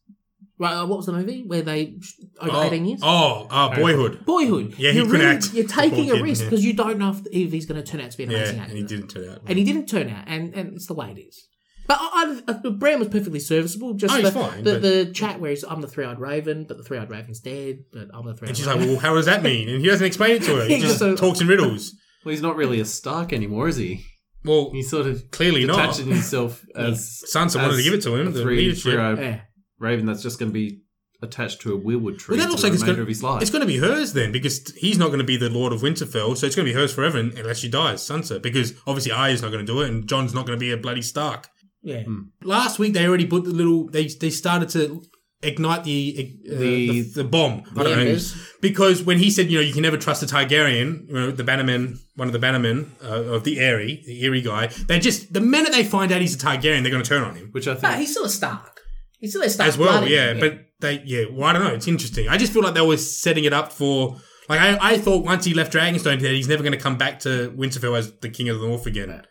Right, uh, what was the movie where they over oh, eighteen years? Oh, uh, Boyhood. Boyhood. Yeah, he you're could really, act. You're taking a risk yeah. because you don't know if, he's going to turn out to be an Yeah, amazing actor, and he didn't turn out. and he didn't turn out, and, and it's the way it is. But I, I, I, Bran was perfectly serviceable. Just Oh, the, he's fine, the, but- the chat where he's, I'm the three-eyed raven, but the three-eyed raven's dead, but I'm the three-eyed and she's raven. like, "Well, how does that mean?" And he doesn't explain it to her. He just So- talks in riddles. Well, he's not really a Stark anymore, is he? Well, He's sort of clearly not. detaching himself as Sansa wanted to give it to him, the three, leadership. three-eyed yeah. raven that's just going to be attached to a weirwood tree Well, that for looks the like it's remainder going, of his life. it's going to be hers then, because he's not going to be the Lord of Winterfell, so it's going to be hers forever unless she dies, Sansa. Because obviously Arya's not going to do it, and Jon's not going to be a bloody Stark. Yeah. Last week they already put the little. They they started to ignite the uh, the, The- the bomb. I don't know. Because when he said, you know, you can never trust a Targaryen, you know, the Bannerman, one of the Bannermen uh, of the Eyrie, the Eyrie guy, they just the minute they find out he's a Targaryen, they're going to turn on him. Which I think No, he's still a Stark. He's still a Stark. as well. blooded, Yeah, but they, yeah, well, I don't know. It's interesting. I just feel like they were setting it up for. Like I, I thought once he left Dragonstone, that he's never going to come back to Winterfell as the King of the North again.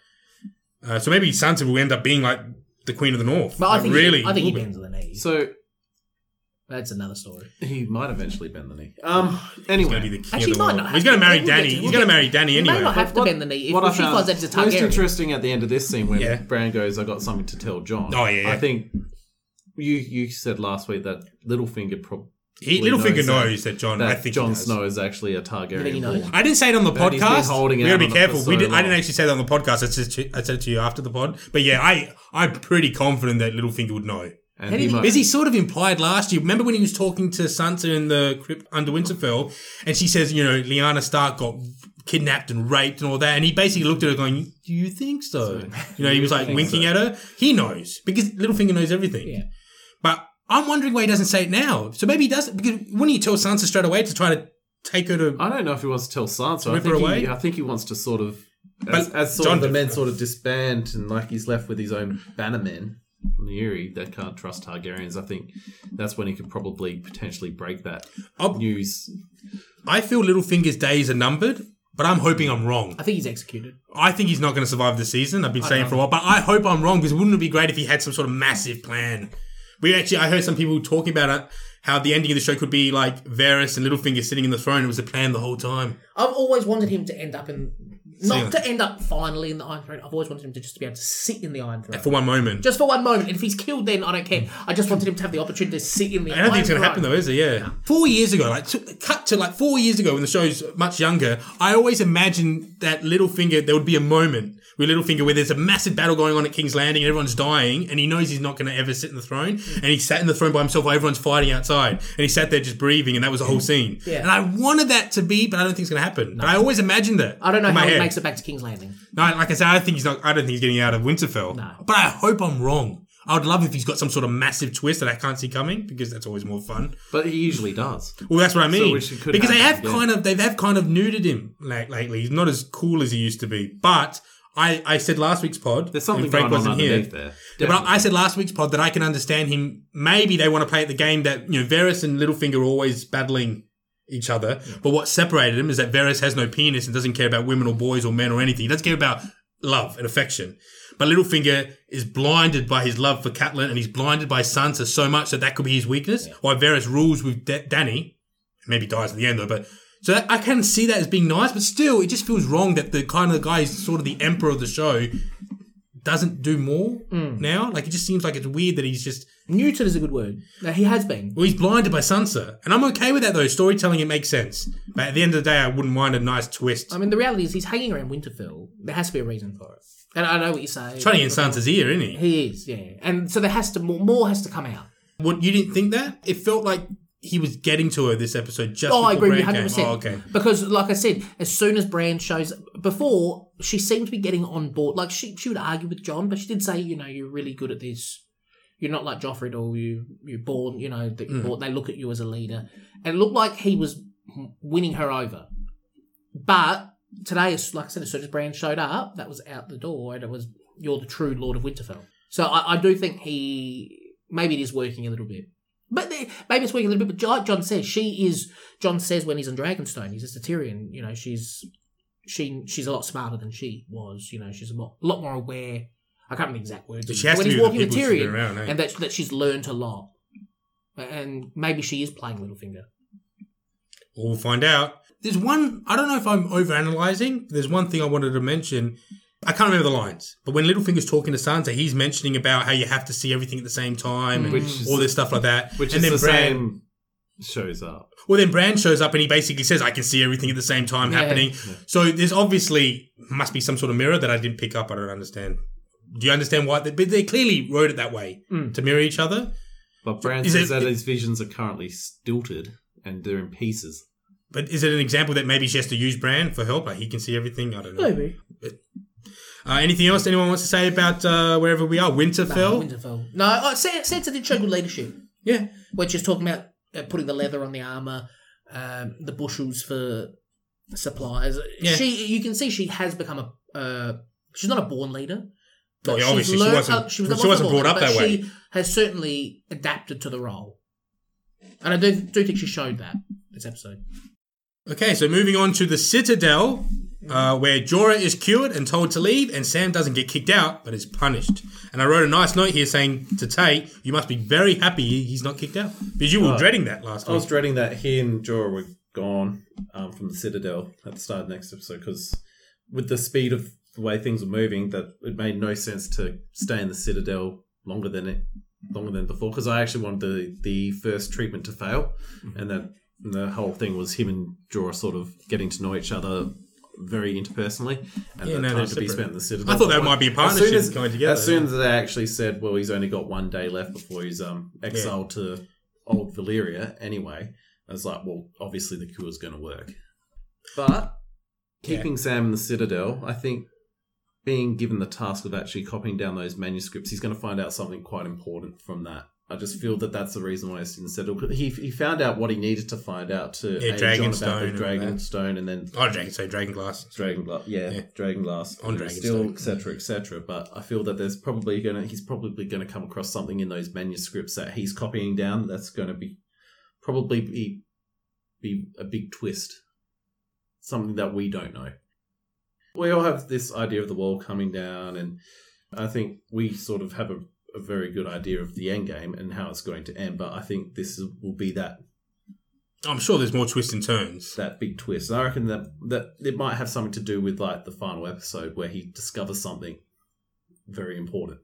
Uh, so maybe Sansa will end up being like the Queen of the North. But I think really, he, I think he bends the knee. so. That's another story. He might eventually bend the knee. Um. He's Anyway, going to be the King Actually, of the might North. not He's going to to. marry We'll Dany. to- He's we'll going to marry Dany He anyway. may not have to What- bend the knee if, what if I she found finds out it's most interesting at the end of this scene when Yeah. Bran goes, "I got something to tell Jon." Oh, yeah, yeah. I think you you said last week that Littlefinger probably He, Littlefinger knows that- knows that Jon. that I think Jon he does. Snow is actually a You think he Targaryen. knows? I didn't say it on the But he's been podcast. holding we out gotta be on it careful. for so we did, I long. didn't actually say that on the podcast. I said, to, I said to you after the pod. But yeah, I I'm pretty confident that Littlefinger would know. And he did he- might, Because he sort of implied last year. Remember when he was talking to Sansa in the crypt under Winterfell, and she says, you know, Lyanna Stark got kidnapped and raped and all that, and he basically looked at her going, "Do you think so?" You know, he was like winking so. at her. He knows because Littlefinger knows everything. Yeah. But I'm wondering why he doesn't say it now. So maybe he doesn't. Because wouldn't he tell Sansa straight away to try to take her to? I don't know if he wants to tell Sansa. I Rip her think, away? he, I think he wants to sort of, as, But as sort John of the men sort of disband and like he's left with his own bannermen from the Eyrie that can't trust Targaryens. I think that's when he could probably potentially break that I'll- news. I feel Littlefinger's days are numbered. But I'm hoping I'm wrong. I think he's executed. I think he's not going to survive the season. I've been saying for a while, but I hope I'm wrong because wouldn't it be great if he had some sort of massive plan? We actually, I heard some people talking about it, how the ending of the show could be like Varys and Littlefinger sitting in the throne. It was a plan the whole time. I've always wanted him to end up in Not to end up finally in the Iron Throne. I've always wanted him to just be able to sit in the Iron Throne. for one moment. just for one moment. And if he's killed, then I don't care. I just wanted him to have the opportunity to sit in the iron throne. I don't think it's going to happen though, is it? Yeah. Four years ago, like to, cut to like four years ago when the show's much younger, I always imagined that Littlefinger, there would be a moment with Littlefinger where there's a massive battle going on at King's Landing and everyone's dying and he knows he's not going to ever sit in the throne and he sat in the throne by himself while everyone's fighting outside and he sat there just breathing and that was the whole scene. Yeah. And I wanted that to be, but I don't think it's going to happen. But I always imagined that. I don't know in my how he makes it back to King's Landing. No, like I said, I don't think he's not. I don't think he's getting out of Winterfell. No. But I hope I'm wrong. I would love if he's got some sort of massive twist that I can't see coming because that's always more fun. But he usually does. Well, that's what I mean. which it could because they have yeah. kind of they have have kind of nuded him like lately. He's not as cool as he used to be. But I I said last week's pod. There's something Frank wasn't here. there. Yeah, but I I said last week's pod that I can understand him. Maybe they want to play at the game that you know Varys and Littlefinger are always battling each other. But what separated them is that Varys has no penis and doesn't care about women or boys or men or anything. He doesn't care about love and affection. But Littlefinger is blinded by his love for Catelyn and he's blinded by Sansa so much that that could be his weakness. Why Varys rules with Da- Dany, maybe dies at the end though, but so that, I can see that as being nice, but still, it just feels wrong that the kind of the guy who's sort of the emperor of the show doesn't do more mm. now. Like it just seems like it's weird that he's just Newton is a good word. No, he has been. well, he's blinded by Sansa, and I'm okay with that though. Storytelling it makes sense, but at the end of the day, I wouldn't mind a nice twist. I mean, the reality is he's hanging around Winterfell. There has to be a reason for it. And I know what you say. Trying to get in Sansa's ear, isn't he? He is, yeah. And so there has to more, more has to come out. What you didn't think that? It felt like he was getting to her this episode just. Oh, I agree Bran hundred percent. Oh, okay. Because, like I said, as soon as Bran shows before, she seemed to be getting on board. Like she, she would argue with Jon, but she did say, you know, you're really good at this. You're not like Joffrey at all. You you're born, you know, that you're Mm. they look at you as a leader, and it looked like he was winning her over. But today, as- like I said, as soon as Bran showed up, that was out the door, and it was you're the true Lord of Winterfell. So I, I do think he maybe it is working a little bit. But the- maybe it's working a little bit. But like Jon says, she is. Jon says when he's on Dragonstone, he's just a Tyrion. You know, she's she she's a lot smarter than she was. You know, she's a lot, a lot more aware. I can't remember the exact words. But she has when to he's walking the with people she's been Tyrion, around, eh? and that that she's learned a lot. And maybe she is playing Littlefinger. We'll find out. There's one. I don't know if I'm overanalyzing. There's one thing I wanted to mention. I can't remember the lines, but when Littlefinger's talking to Sansa, he's mentioning about how you have to see everything at the same time and Which is- all this stuff like that. Which and is then the Bran, same shows up. Well, then Bran shows up and he basically says, "I can see everything at the same time Yeah. happening." So there's obviously must be some sort of mirror that I didn't pick up. I don't understand. Do you understand why? They, but they clearly wrote it that way Mm. to mirror each other. But Bran Is says it- that his visions are currently stilted and they're in pieces. But is it an example that maybe she has to use Bran for help? Like he can see everything. I don't know. Maybe. Uh, anything else anyone wants to say about uh, wherever we are? Winterfell. Winterfell. No, oh, San- Sansa did show good leadership. yeah. when she's talking about uh, putting the leather on the armor, um, the bushels for supplies. Yeah. She, you can see, she has become a. Uh, she's not a born leader. Oh, yeah, she's obviously she learned- wasn't- uh, she was- wasn't born brought up that way. She has certainly adapted to the role, and I do do think she showed that this episode. Okay, so moving on to the Citadel, uh, where Jorah is cured and told to leave, and Sam doesn't get kicked out, but is punished. And I wrote a nice note here saying to Tay, "You must be very happy he's not kicked out because you were Oh. dreading that last time. I was dreading that he and Jorah were gone um, from the Citadel at the start of the next episode because with the speed of the way things were moving, that it made no sense to stay in the Citadel longer than it longer than before. Because I actually wanted the the first treatment to fail, and that and the whole thing was him and Jorah sort of getting to know each other very interpersonally, and Yeah, the no, time to be spent in the Citadel. I thought that might be a as partnership soon as, going together, As soon as they actually said, "Well, he's only got one day left before he's um exiled to old Valyria," anyway, I was like, "Well, obviously the cure is going to work." But keeping Sam in the Citadel, I think being given the task of actually copying down those manuscripts, he's going to find out something quite important from that. I just feel that that's the reason why it's in the Citadel. He he found out what he needed to find out to Yeah, Jon Dragonstone and all. Dragon Stone, and then Oh, Dragon, so Dragon Glass. Dragon Glass, yeah, Yeah. Dragon Glass, On Dragonstone. still, etc., etc. But I feel that there's probably gonna he's probably gonna come across something in those manuscripts that he's copying down that's going to be probably be be a big twist, something that we don't know. We all have this idea of the wall coming down, and I think we sort of have a, a very good idea of the end game and how it's going to end. But I think this is, will be that I'm sure there's more twists and turns. that big twist. And I reckon that that it might have something to do with like the final episode where he discovers something very important.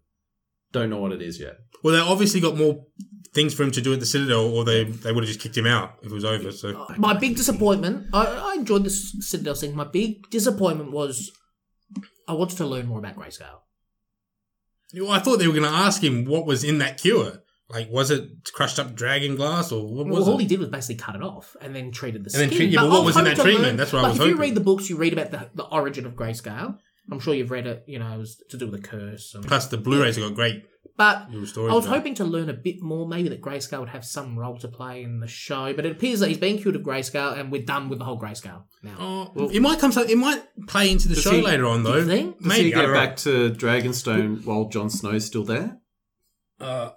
Don't know what it is yet. Well, they obviously got more things for him to do at the Citadel, or they they would have just kicked him out if it was over. So My big disappointment. I, I enjoyed the Citadel scene. My big disappointment was I wanted to learn more about Grayscale. Well, I thought they were going to ask him what was in that cure. Like, was it crushed up dragon glass, or what Well, was all it? he did was basically cut it off and then treated the And then skin. treat- yeah, but I what was in that treatment? That's what I like, was if you read the books, you read about the, the origin of Grayscale. I'm sure you've read it. You know, it was to do with a curse. And, Plus, the Blu-rays have got great but little. I was hoping to learn a bit more, maybe that Grayscale would have some role to play in the show. But it appears that he's been cured of Grayscale, and we're done with the whole Grayscale now. Oh, well, it might come. so- It might play into the show he- later on, Do though. you think? Does Maybe he get back to Dragonstone while Jon Snow's still there? Uh,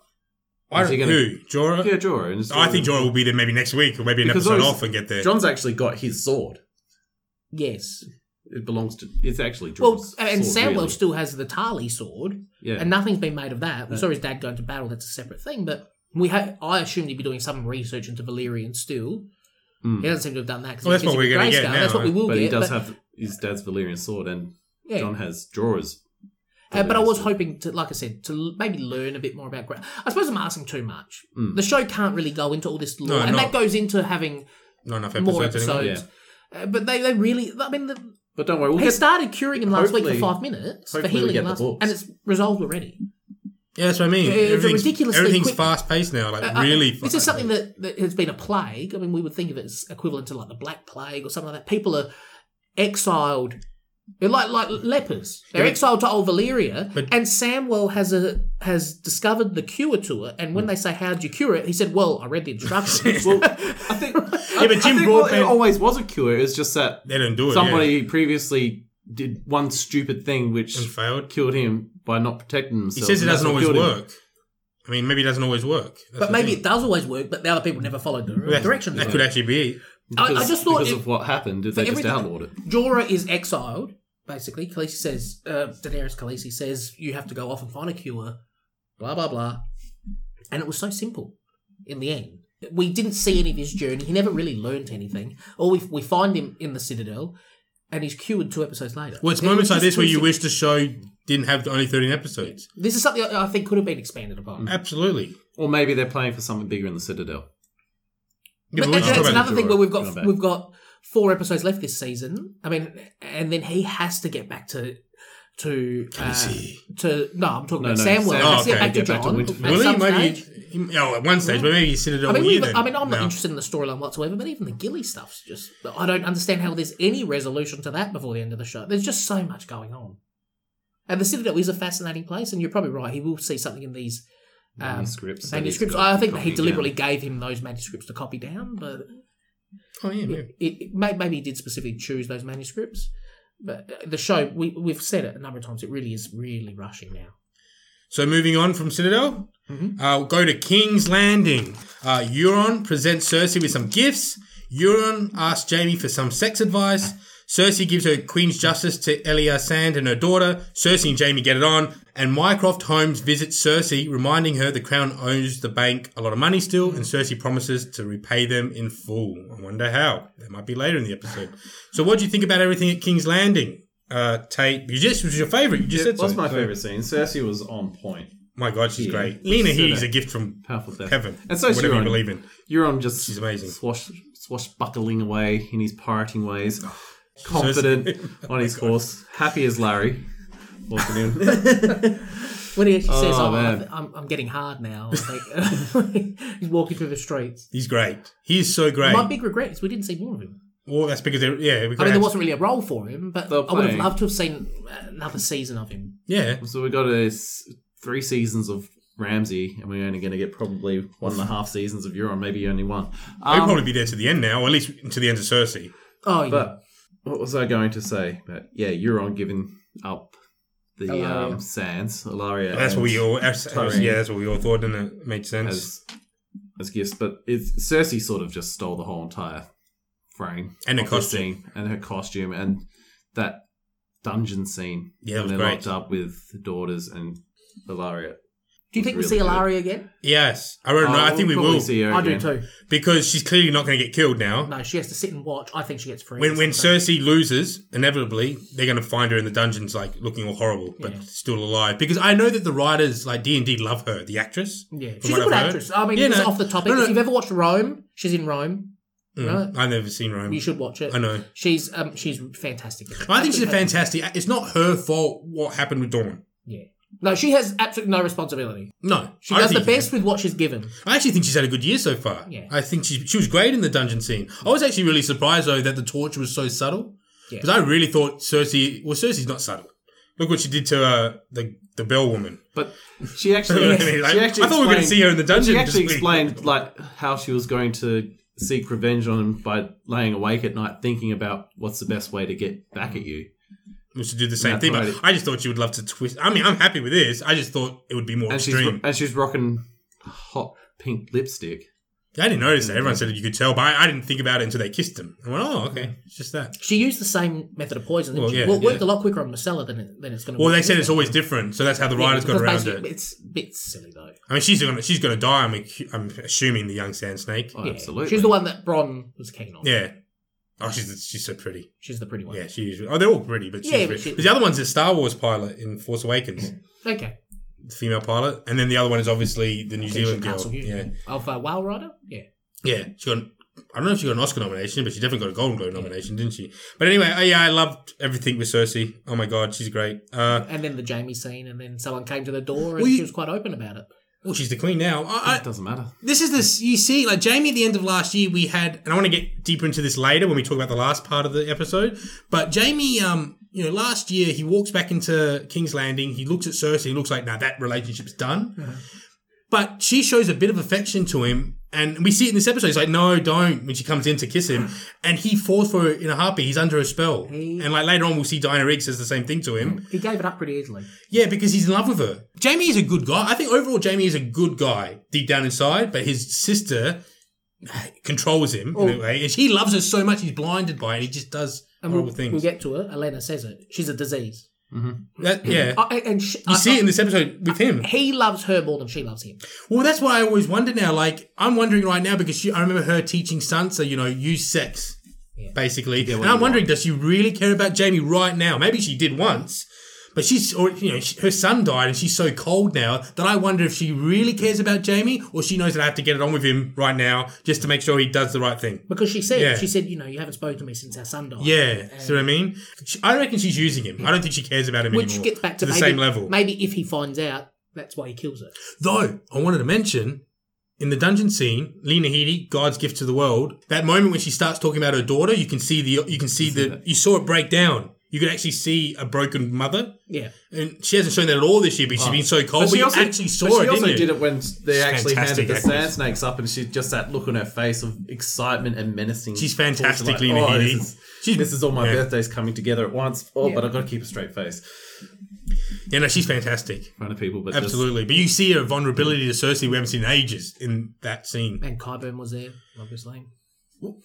I don't gonna- Who? Jorah? Yeah, Jorah. and his I think Jorah will be there maybe next week, or maybe an Because episode those- off and get there. Jon's actually got his sword. Yes. It belongs to. It's actually Well, and sword, Samwell really. still has the Tarly sword, Yeah. and nothing's been made of that. We No. saw his dad go into battle. That's a separate thing, but we ha- I assumed he'd be doing some research into Valyrian steel. Mm. He doesn't seem to have done that. 'cause Well, that's what we're gonna get now, That's what we will but get. he does but, have his dad's Valyrian sword, and yeah. Jon has Jorah's. Uh, but I was sword. hoping to, like I said, to maybe learn a bit more about. Gra- I suppose I'm asking too much. Mm. The show can't really go into all this lore, No, and not- that goes into having Not enough more episodes anymore. episodes. Uh, but they, they really, I mean, the, But don't worry, we'll he get. started curing him last week for hopefully- five minutes for hopefully we healing get him the last, books. and it's resolved already. Yeah, that's what I mean. It's a everything's ridiculously everything's quick- fast paced now. Like Uh, really. this is something that, that has been a plague. I mean, we would think of it as equivalent to like the Black Plague or something like that. People are exiled. They're like like lepers. They're Yeah, exiled to Old Valyria, But- and Samwell has a has discovered the cure to it. And when hmm. they say, "How did you cure it?" he said, "Well, I read the instructions." well, I think. Yeah, but Jim I think what- Broadbent- it always was a cure. It's just that They didn't do it. somebody previously did one stupid thing which and failed. killed him by not protecting himself. He says it doesn't what always killed him. work. I mean, maybe it doesn't always work. That's but maybe thing. it does always work. But the other people never followed the That- directions. That could actually be. it. I- I Because, just thought because it- of what happened, if they just everything- outlawed it. Jorah is exiled. Basically, Khaleesi says, uh, Daenerys Khaleesi says, you have to go off and find a cure. Blah blah blah. And it was so simple. In the end, we didn't see any of his journey. He never really learned anything. Or we we find him in the Citadel, and he's cured two episodes later. Well, it's It moments like just this where you simple. wish the show didn't have only 13 episodes. This is something I I think could have been expanded upon. Absolutely. Or maybe they're playing for something bigger in the Citadel. Yeah, But but that's just talk about another thing where we've got we've got four episodes left this season. I mean, and then he has to get back to to uh, to no, I'm talking No, about no, Samwell. Sam- He has to Oh, get okay, back to get back to Jon. Winterfell. at Will he? Maybe. stage. he- Oh, at one stage, but maybe he's Citadel I mean, year then. I mean, I'm not No. interested in the storyline whatsoever, but even the Gilly stuff's just. I don't understand how there's any resolution to that before the end of the show. There's just so much going on. And the Citadel is a fascinating place, and you're probably right. He will see something in these um, Manuscripts manuscripts. I think he deliberately down. gave him those manuscripts to copy down, but Oh, yeah, maybe. it, it, may- maybe he did specifically choose those manuscripts. But the show, we, we've said it a number of times, it really is really rushing now. So moving on from Citadel, Mhm. uh, we'll go to King's Landing. Uh, Euron presents Cersei with some gifts. Euron asks Jaime for some sex advice. Cersei gives her Queen's Justice to Elia Sand and her daughter. Cersei and Jaime get it on. And Mycroft Holmes visits Cersei, reminding her the Crown owes the bank a lot of money still, and Cersei promises to repay them in full. I wonder how. That might be later in the episode. So, what do you think about everything at King's Landing? Uh, Tayt, you just was your favourite. You just Yeah, said what's so. my favourite scene? Cersei was on point. my God, she's Yeah. great. Lena Headey's a gift from Powerful death. heaven. And so whatever you believe in. Euron just She's amazing. Swash, swashbuckling away in his pirating ways, confident on his horse, happy as Larry. Walking in. When he actually says, Oh, oh, man. I- I'm, I'm getting hard now, I think. he's walking through the streets. He's great. He's so great. My big regret is we didn't see more of him. well, that's because they're, yeah, we I mean, there wasn't really a role for him, but They were I would have playing. loved to have seen another season of him. yeah. so we got a s- three seasons of Ramsay, and we're only going to get probably one and a half seasons of Euron, maybe only one. He'll Um, probably be there to the end now, or at least to the end of Cersei. Oh, yeah. But what was I going to say? But yeah, Euron giving up the Ellaria. um, Sands, Ellaria. That's what we all. That's, Tyrion. yeah, that's what we all thought, didn't it? Made sense. as as gifts, but it's Cersei sort of just stole the whole entire frame And the costume. scene and her costume and that dungeon scene Yeah, it when was they're great. locked up with the daughters and Ellaria. Do you think we'll really see good. Ellaria again? Yes, I don't know. I Oh, think we we'll probably will See her I do again. too. because she's clearly not going to get killed now. No, she has to sit and watch. I think she gets free. When when Cersei loses, inevitably they're going to find her in the dungeons, like looking all horrible, but Yeah. still alive. Because I know that the writers, like D and D, love her, the actress. Yeah, from she's what a good I've heard. actress. I mean, Yeah, it's no. off the topic. No, no. If you've ever watched Rome, she's in Rome. Mm. Right? I've never seen Rome. You should watch it. I know. She's um she's fantastic. I think she's a fantastic. It's not her fault what happened with Dorne. Yeah. No, she has absolutely no responsibility. No, She I does the think- best with what she's given. I actually think she's had a good year so far. Yeah. I think she she was great in the dungeon scene. I was actually really surprised though that the torture was so subtle Yeah. because I really thought Cersei. Well, Cersei's not subtle. Look what she did to uh, the the Bell woman. But she actually, Like, she actually I thought we were going to explained- see her in the dungeon. She actually explained like how she was going to seek revenge on him by laying awake at night, thinking about what's the best way to get back at you. We should do the same thing. But. I just thought she would love to twist. I mean, I'm happy with this. I just thought it would be more And she's extreme. and she's rocking hot pink lipstick. I didn't notice that. Everyone said that you could tell, but I, I didn't think about it until they kissed him. I went, oh, okay, it's just that. She used the same method of poison. Didn't Well, she? yeah, well, it worked yeah. a lot quicker on Myrcella than, it, than it's going to Well, work. they said it's her. always different, so that's how the Yeah, writers got around it. It's a bit silly though. I mean, she's gonna she's gonna die. I'm I'm assuming the young sand snake. Oh, Yeah. absolutely. She's the one that Bron was keen on. Yeah. Oh, she's she's so pretty. She's the pretty one. Yeah, she is. Oh, they're all pretty, but she's Yeah, but pretty. she- the other one's a Star Wars pilot in Force Awakens, Okay. the female pilot, and then the other one is obviously the New Zealand girl. Castle, Yeah, Of uh, Whale Rider? Yeah. yeah. She got. I don't know if she got an Oscar nomination, but she definitely got a Golden Globe nomination, didn't she? But anyway, uh, yeah, I loved everything with Cersei. Oh my god, she's great. Uh, And then the Jaime scene, and then someone came to the door and Well, you- she was quite open about it. Well, she's the queen now. I, it doesn't matter. this is this you see like jaime at the end of last year we had and i want to get deeper into this later when we talk about the last part of the episode but jaime um you know last year he walks back into king's landing he looks at cersei he looks like now that relationship's done but she shows a bit of affection to him and we see it in this episode he's like no don't when she comes in to kiss him and he falls for her in a heartbeat he's under a spell He- and like later on we'll see diana rigg says the same thing to him He gave it up pretty easily. yeah, because he's in love with her. Jaime is a good guy. I think overall Jaime is a good guy deep down inside, but his sister uh, controls him in a oh. way, and she loves her so much he's blinded by it. He just does And horrible we'll, things. we'll get to it. Olenna says it. She's a disease. That- yeah, I, and sh- you I- see it in this episode with him. He loves her more than she loves him. Well, that's what I always wonder now. Like I'm wondering right now because she, I remember her teaching Sansa, you know, use sex. Yeah. Basically, get and I'm you wondering, does she really care about Jaime right now? Maybe she did once, but she's, or you know, she, her son died, and she's so cold now that I wonder if she really cares about Jaime, or she knows that I have to get it on with him right now just to make sure he does the right thing. Because she said, Yeah. she said, you know, you haven't spoken to me since our son died. Yeah, see what I mean? She, I reckon she's using him. I don't think she cares about him Which anymore. gets back to, the maybe, same level. Maybe if he finds out, that's why he kills her. Though I wanted to mention in the dungeon scene, Lena Headey, God's gift to the world, that moment when she starts talking about her daughter, you can see the you can see the you saw it break down. You could actually see a broken mother, Yeah. and she hasn't shown that at all this year. But she's oh. been so cold. But, you actually saw but she it, also didn't you? did it when they actually handed the sand snakes up, and she just that look on her face of excitement and menacing. She's torture, fantastic, like, oh, This is, She's- this is all my yeah. birthdays coming together at once. Oh, Yeah. but I've got to keep a straight face Yeah, no, she's fantastic. in front of people. But just- Absolutely. But you see her vulnerability to Cersei we haven't seen in ages in that scene. And Qyburn was there, obviously.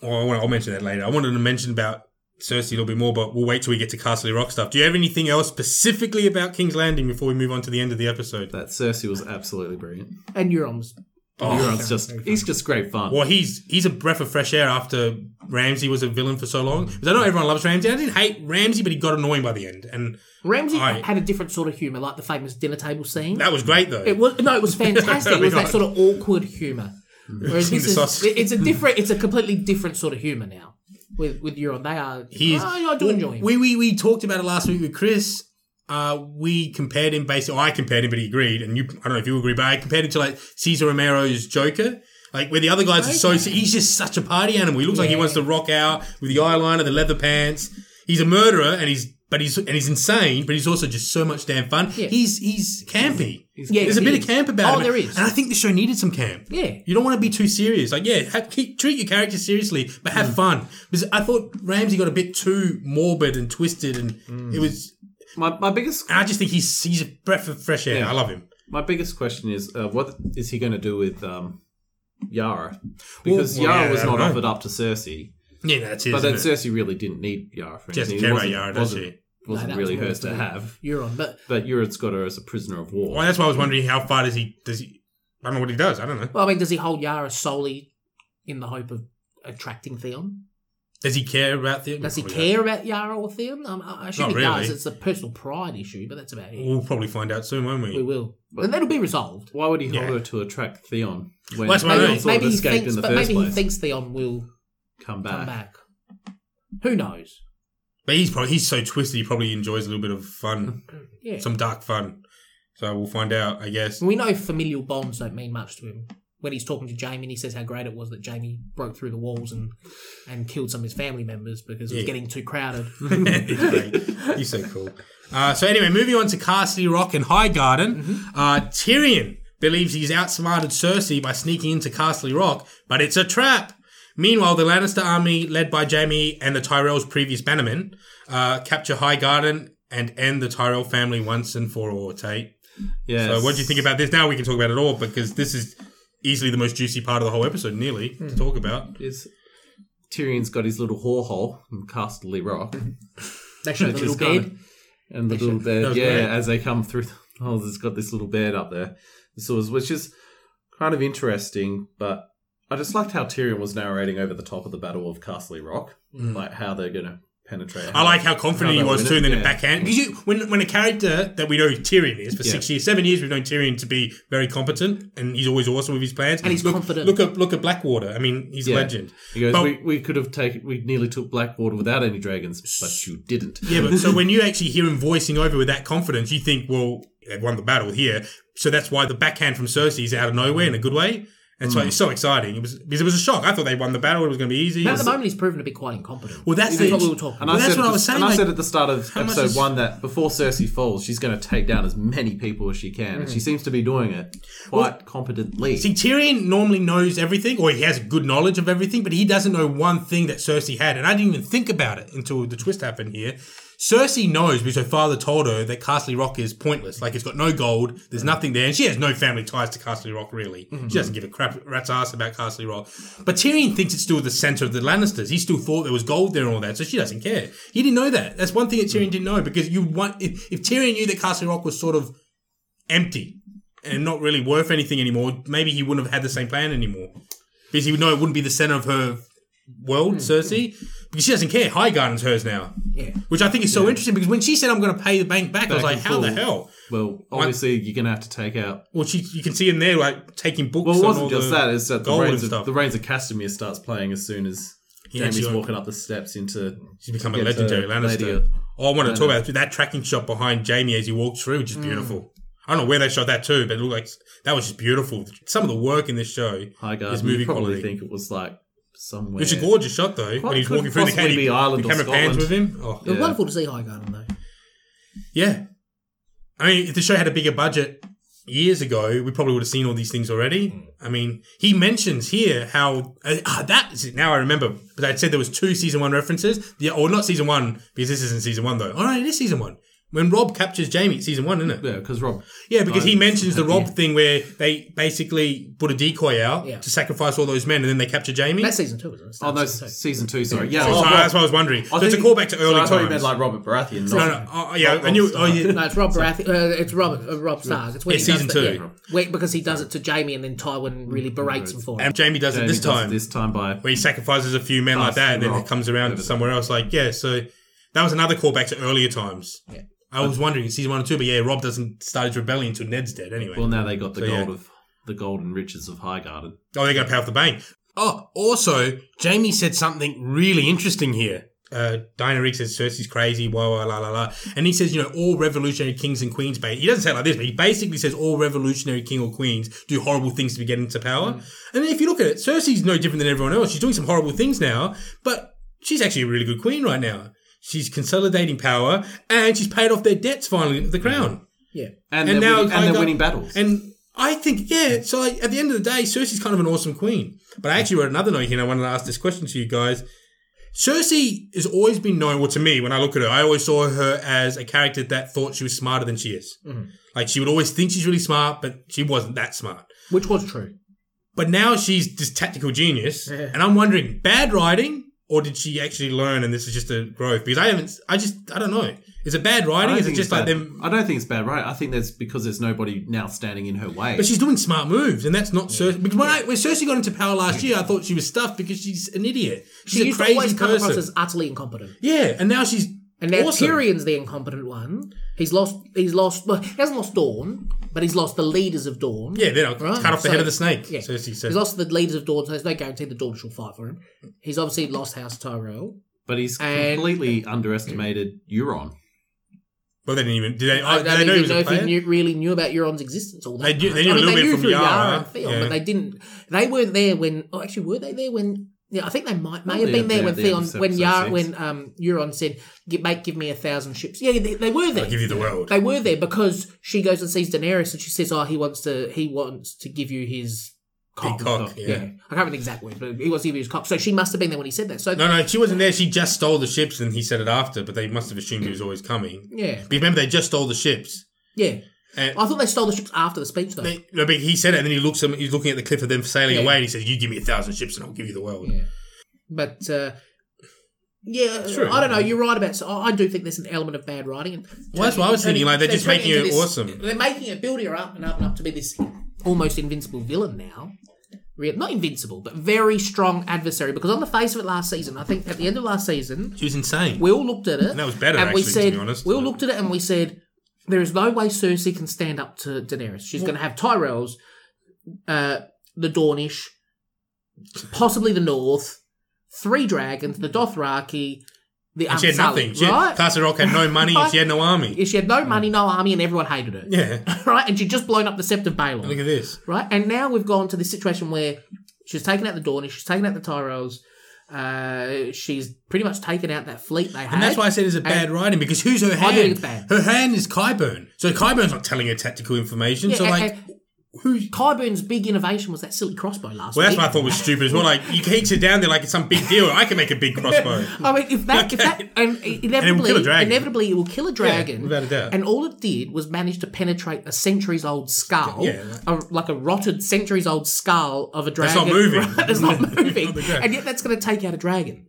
Oh, I'll mention that later. I wanted to mention about Cersei a little bit more, but we'll wait till we get to Casterly Rock stuff. Do you have anything else specifically about King's Landing before we move on to the end of the episode? that Cersei was absolutely brilliant. And Euron was. Oh, Euron's just he's just great fun. Well, he's he's a breath of fresh air after Ramsay was a villain for so long. Because I know everyone loves Ramsay. I didn't hate Ramsay, but he got annoying by the end, and Ramsay I- had a different sort of humour, like the famous dinner table scene. that was great though. It was no, it was fantastic. it was that sort of awkward humour. Whereas this is it's a different, it's a completely different sort of humour now. With with Euron, they are. He's I, I do enjoy him. We, we we talked about it last week with Chris. Uh, we compared him basically. I compared him, but he agreed. And you, I don't know if you agree, but I compared him to like Cesar Romero's Joker. Like where the other guys are so he's just such a party animal. He looks like he Yeah. wants to rock out with the eyeliner, the leather pants. He's a murderer, and he's but he's and he's insane, but he's also just so much damn fun. Yeah. He's he's campy. Yeah, There's a bit is. of camp about it. Oh, him, there is. and I think the show needed some camp. Yeah. You don't want to be too serious. Like, yeah, have, keep, treat your character seriously, but have fun. Because I thought Ramsay got a bit too morbid and twisted, and it was. my my biggest And I just think he's he's a breath of fresh air. Yeah. I love him. my biggest question is uh, what is he going to do with um, Yara? Because well, Yara yeah, was don't offered up to Cersei, Yeah, that's it. but then isn't it? Cersei really didn't need Yara for She doesn't anything. care about wasn't- Yara, does wasn't she? wasn't that was really more hers for to have. Euron, but But Euron's got her as a prisoner of war. Well, that's why I was wondering how far does he does he? I don't know what he does. I don't know. well, I mean, does he hold Yara solely in the hope of attracting Theon? Does he care about the? Does he Probably care about Yara or Theon? Um, I I assume Not he does. really. It's a personal pride issue, but that's about it. We'll probably find out soon, won't we? We will, and that'll be resolved. Why would he hold Yeah. her to attract Theon when Well, that's what I Theon mean. sort Maybe, of maybe he escaped thinks, in the but first maybe place? he thinks Theon will come back. come back. Who knows? But he's probably he's so twisted. He probably enjoys a little bit of fun, Yeah, some dark fun. So we'll find out, I guess. we know familial bonds don't mean much to him. When he's talking to Jaime, and he says how great it was that Jaime broke through the walls and and killed some of his family members because it was Yeah. getting too crowded. he's great. So cool. Uh, so anyway, moving on to Casterly Rock and High Garden. Uh, Tyrion believes he's outsmarted Cersei by sneaking into Casterly Rock, but it's a trap. Meanwhile, the Lannister army, led by Jaime and the Tyrell's previous bannermen, uh, capture High Garden and end the Tyrell family once and for all. Tayt. Yes. So, what do you think about this? Now we can talk about it all because this is easily the most juicy part of the whole episode, nearly to talk about. Is Tyrion's got his little whore hole in Casterly Rock. They show the Which little is kinda- bed. and the They little should- bed, yeah, great. as they come through. Oh, it's got this little bed up there, so which is kind of interesting. But I just liked how Tyrion was narrating over the top of the Battle of Casterly Rock, mm. like how they're going to penetrate. I like how confident he was too, win and then yeah. it backhand. Because you, when when a character that we know Tyrion is for Yeah. six years, seven years, we've known Tyrion to be very competent, and he's always awesome with his plans. And he's look, confident. Look at look at Blackwater. I mean, he's a Yeah. legend. He goes, But- we, we could have taken, we nearly took Blackwater without any dragons, but you didn't. Yeah, but so when you actually hear him voicing over with that confidence, you think, well, they've won the battle here. So that's why the backhand from Cersei is out of nowhere in a good way. And Mm. so it's so exciting. It was because it was a shock. I thought they won the battle. It was going to be easy. But at the moment, he's proven to be quite incompetent. Well, that's That's what we were talking And about. Well, that's what at I was saying, And I said at the start of how much episode is- one that before Cersei falls, she's going to take down as many people as she can, and she seems to be doing it quite competently. See, Tyrion normally knows everything, or he has good knowledge of everything, but he doesn't know one thing that Cersei had. And I didn't even think about it until the twist happened here. Cersei knows because her father told her that Casterly Rock is pointless. Like, it's got no gold, there's mm-hmm. nothing there, and she has no family ties to Casterly Rock, really. She mm-hmm. doesn't give a crap rat's ass about Casterly Rock. But Tyrion thinks it's still the center of the Lannisters. He still thought there was gold there and all that, so she doesn't care. He didn't know that. That's one thing that Tyrion mm. didn't know, because you want, if, if Tyrion knew that Casterly Rock was sort of empty and not really worth anything anymore, maybe he wouldn't have had the same plan anymore. Because he would know it wouldn't be the center of her world, mm. Cersei. Because she doesn't care. High Garden's hers now. Yeah. Which I think is so interesting because when she said I'm going to pay the bank back, I was like, how the hell? well, obviously, you're going to have to take out. Well, she, you can see in there like taking books. Well, it wasn't just that; it's that the rains, of, the rains of Castamere starts playing as soon as He Jaime's walking up the steps into. She's become a legendary Lady- Lannister. Oh, I want to talk about that tracking shot behind Jaime as he walked through, Mm. which is beautiful. I don't know where they shot that too, but it looked like that was just beautiful. Some of the work in this show High Garden. is movie you probably quality. think it was like somewhere. It's a gorgeous shot though. Quite- when he's walking through the possibly cave, be Ireland the or camera pans with him. Oh, It was Yeah. wonderful to see High Garden, though. yeah. I mean, if the show had a bigger budget years ago, we probably would have seen all these things already. I mean, he mentions here how uh, ah, that is now I remember, but I said there was two season one references. Yeah, or not season one because this isn't season one though. Oh no, it is season one. When Robb captures Jaime, it's season one, isn't it? Yeah, because Robb. Yeah, because he mentions the Yeah. Robb thing where they basically put a decoy out Yeah. to sacrifice all those men, and then they capture Jaime. That's season two, isn't it? Oh no, Starts season two. season two. Sorry. Yeah, So oh, Robb- that's what I was wondering. So it's a think- callback to early so I thought you times. meant like Robert Baratheon. no, not- no, oh, yeah, Robb- I knew. Oh, yeah. No, it's Rob Baratheon. Uh, it's Robb uh, Robb Stark. It's when Yeah, he season does the, two. Yeah, Wait, because he does it to Jaime, and then Tywin really berates him for it. And Jaime does Jaime it this does it time. This time by where he sacrifices a few men like that, and then Rock. it comes around to somewhere else. Like, yeah, so that was another callback to earlier times. Yeah. I was wondering in season one and two, but yeah, Robb doesn't start his rebellion until Ned's dead anyway. well, now they got the So, yeah. gold of the golden riches of Highgarden. oh, they're going to pay off the bank. Oh, also, Jaime said something really interesting here. Uh, Diana Rigg says Cersei's crazy, blah, blah, la, la, la. And he says, you know, all revolutionary kings and queens, ba- he doesn't say it like this, but he basically says all revolutionary king or queens do horrible things to get into power. And then if you look at it, Cersei's no different than everyone else. She's doing some horrible things now, but she's actually a really good queen right now. She's consolidating power and she's paid off their debts finally with the crown. Yeah. And, And they're, now winning, and they're got- winning battles. And I think, yeah, so like, at the end of the day, Cersei's kind of an awesome queen. But I actually wrote another note here and I wanted to ask this question to you guys. Cersei has always been known, well, to me, when I look at her, I always saw her as a character that thought she was smarter than she is. Mm-hmm. Like, she would always think she's really smart, but she wasn't that smart. Which was true. But now she's this tactical genius, and I'm wondering, bad writing or did she actually learn and this is just a growth? Because I haven't. I just. I don't know. Is it bad writing? I Is it just like them? I don't think it's bad, writing. I think that's because there's nobody now standing in her way. But she's doing smart moves, and that's not Cersei. Because when, I, when Cersei got into power last year, I thought she was stuffed because she's an idiot. She's She a used to crazy always come across person. as utterly incompetent. yeah, and now she's And now awesome. Tyrion's the incompetent one. He's lost. He's lost. Well, he hasn't lost Dorne, but he's lost the leaders of Dorne. Yeah, then I'll Right, cut off the so- head of the snake. yeah. Cersei said. He's lost the leaders of Dorne, so there's no guarantee the Dorne shall fight for him. He's obviously lost House Tyrell. but he's And- completely underestimated Euron. well, they didn't even. Did they? I oh, don't did they know he even was know a if he knew, really knew about Euron's existence all that They knew- they knew a I mean, little they bit knew from through Yara, and Theon, yeah. but they didn't. They weren't there when. Oh, actually, were they there when? Yeah, I think they might may Oh, have yeah, been there yeah, when yeah, Theon, when Yara, when um, Euron said, "Give, mate, give me a thousand ships." Yeah, they, they were there. I'll give you the world. They were there because she goes and sees Daenerys and she says, "Oh, he wants to. He wants to give you his cock." Big cock, yeah. I can't remember the exact word, but he wants to give you his cock. So she must have been there when he said that. So No, no, she wasn't there. She just stole the ships, and he said it after. But they must have assumed he was always coming. yeah, But remember, they just stole the ships. yeah. And I thought they stole the ships after the speech, though. they, no, but he said it, and then he looks. He's looking at the cliff of them sailing Yeah. away, and he says, "You give me a thousand ships, and I'll give you the world." Yeah. But uh, yeah, True. I don't know. You're right about. So I do think there's an element of bad writing. And Well, that's what I was thinking, like, they're just making it this- awesome. They're making it, building her up and up and up to be this almost invincible villain now. Not invincible, but very strong adversary. Because on the face of it, last season, I think at the end of last season, She was insane. we all looked at it, And that was better, and we actually, to said, be honest. we all looked at it and we said, there is no way Cersei can stand up to Daenerys. She's going to have Tyrells, uh, the Dornish, possibly the North, three dragons, the Dothraki, the and she had nothing. She had, right? Casterly Rock had no money, and she had no army. she had no money, no army, and everyone hated her. Yeah. right? And she'd just blown up the Sept of Baelor. Look at this. right? And now we've gone to this situation where she's taken out the Dornish, she's taken out the Tyrells, uh, she's pretty much taken out that fleet they had. And that's why I said it's a bad writing because who's her hand? think it's bad. Her hand is Qyburn. So Qyburn's not telling her tactical information. Yeah, so and- like, and Qyburn's big innovation was that silly crossbow last week? well, that's what I thought was stupid as well. Like, you can sit down there like it's some big deal. I can make a big crossbow. I mean, if that, if that, Okay. and inevitably, kill a dragon. inevitably, it will kill a dragon. without a doubt. And all it did was manage to penetrate a centuries-old skull, Yeah. a, like a rotted centuries-old skull of a dragon. not moving. Right? It's not moving, and yet that's going to take out a dragon.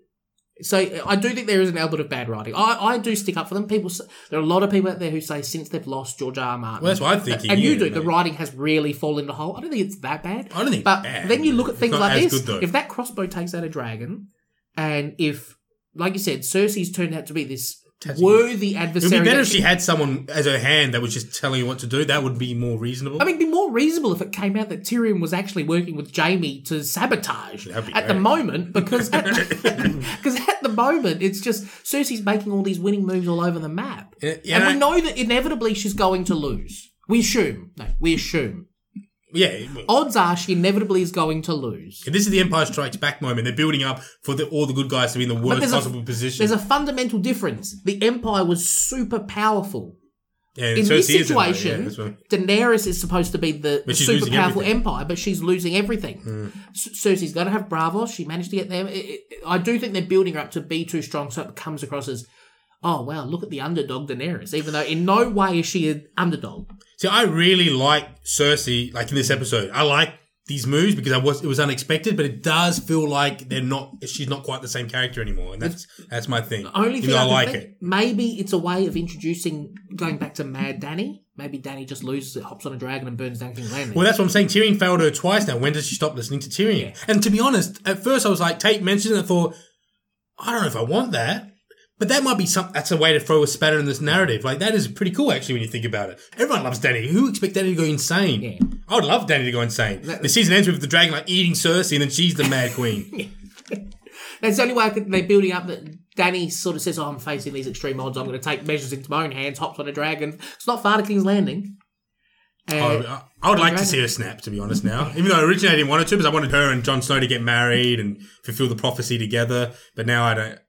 So I do think there is an element of bad writing. I, I do stick up for them. People, there are a lot of people out there who say since they've lost George R. R. Martin, Well, that's what I'm thinking, and you yeah, do. The writing has really fallen into hole. I don't think it's that bad. I don't think But bad. then you look at things like this. good, if that crossbow takes out a dragon, and if, like you said, Cersei's turned out to be this worthy It would be better if she had someone as her hand that was just telling you what to do. That would be more reasonable. I mean, it'd be more reasonable if it came out that Tyrion was actually working with Jaime to sabotage at the moment, because at, because at the moment it's just Cersei's making all these winning moves all over the map, Yeah, and we know that inevitably she's going to lose. We assume, no, we assume. Yeah. Odds are she inevitably is going to lose. This is the Empire Strikes Back moment. They're building up for the, all the good guys to be in the worst there's a- possible position. There's a fundamental difference. The Empire was super powerful. yeah, In this Cersei. Yeah, situation, what- Daenerys is supposed to be the, the super powerful everything. Empire, but she's losing everything. Hmm. C- Cersei's going to have Braavos. She managed to get there. It- it- I do think they're building her up to be too strong, so it comes across as, oh wow, look at the underdog Daenerys. Even though in no way is she an underdog. See, I really like Cersei, like in this episode. I like these moves because I was it was unexpected, but it does feel like they're not. She's not quite the same character anymore, and that's that's my thing. Only thing I, I like think, it. maybe it's a way of introducing going back to Mad Dany. Maybe Dany just loses it, hops on a dragon, and burns down King's Landing. Well, that's what I'm saying. Tyrion failed her twice now. When does she stop listening to Tyrion? And to be honest, at first I was like, Tayt mentioned it. I thought, I don't know if I want that. But that might be some. That's a way to throw a spatter in this narrative. Like that is pretty cool, actually, when you think about it. Everyone loves Dany. Who expect Dany to go insane? Yeah. I would love Dany to go insane. the season ends with the dragon like eating Cersei, and then she's the Mad Queen. That's the only way I could, they're building up that Dany sort of says, oh, I'm facing these extreme odds. I'm going to take measures into my own hands, hops on a dragon. It's not far to King's Landing. I, Uh, I- I would like to see her snap, to be honest. Now, even though originally I didn't want her to, because I wanted her and Jon Snow to get married and fulfill the prophecy together. But now I don't.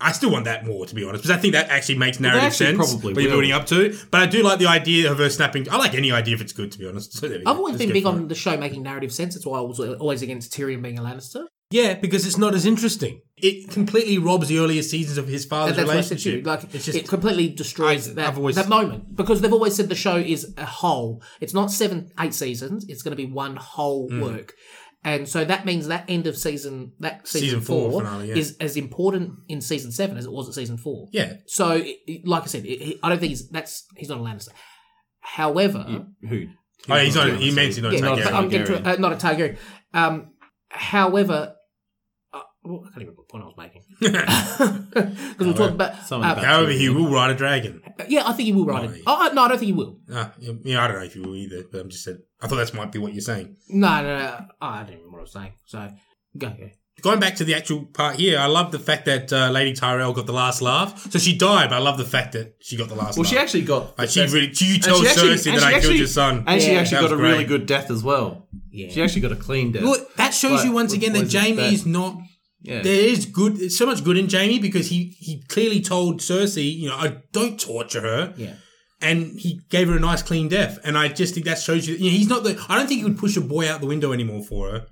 I still want that more, to be honest, because I think that actually makes narrative actually sense. probably what you're building up to. But I do like the idea of her snapping. I like any idea if it's good, to be honest. So. I've always been big on it. the show making narrative sense. That's why I was always against Tyrion being a Lannister. Yeah, because it's not as interesting. It completely robs the earlier seasons of his father's And that's what I said to you. relationship. Like, it's just it completely destroys I- that, always- that moment. Because they've always said the show is a whole. It's not seven, eight seasons. It's going to be one whole Hmm. work. And so that means that end of season, that season, Season four four, finale, yeah. is as important in season seven as it was at season four. Yeah. So, it- it- like I said, it, it- I don't think he's that's he's not a Lannister. However, Who? Oh, he's not. Yeah, He meant he's not yeah, a but Targaryen. I'm getting to, uh, not a Targaryen. Um, however, uh, well, I can't even remember what point I was making because we're talking about. Something uh, about- However, he will ride a dragon. yeah, I think he will ride Oh, it. yeah. Oh, no, I don't think he will. Uh, yeah, I don't know if he will either, but I'm just saying. I thought that might be what you're saying. No, no, no. Oh, I don't know what I was saying. So go, go. Going back to the actual part here, I love the fact that uh, Lady Tyrell got the last laugh. So she died, but I love the fact that she got the last Well, laugh. she actually got. like she that's- really, you tell she actually- Cersei and that she I killed actually- your son. And she Yeah, actually that got was a really great. good death as well. Yeah. She actually got a clean death. Well, that shows But you once what again that was it, Jaime that- is not. Yeah. There is good. There's so much good in Jaime because he he clearly told Cersei, you know, I don't torture her. Yeah. and he gave her a nice clean death. And I just think that shows you, you know, he's not the. I don't think he would push a boy out the window anymore for her.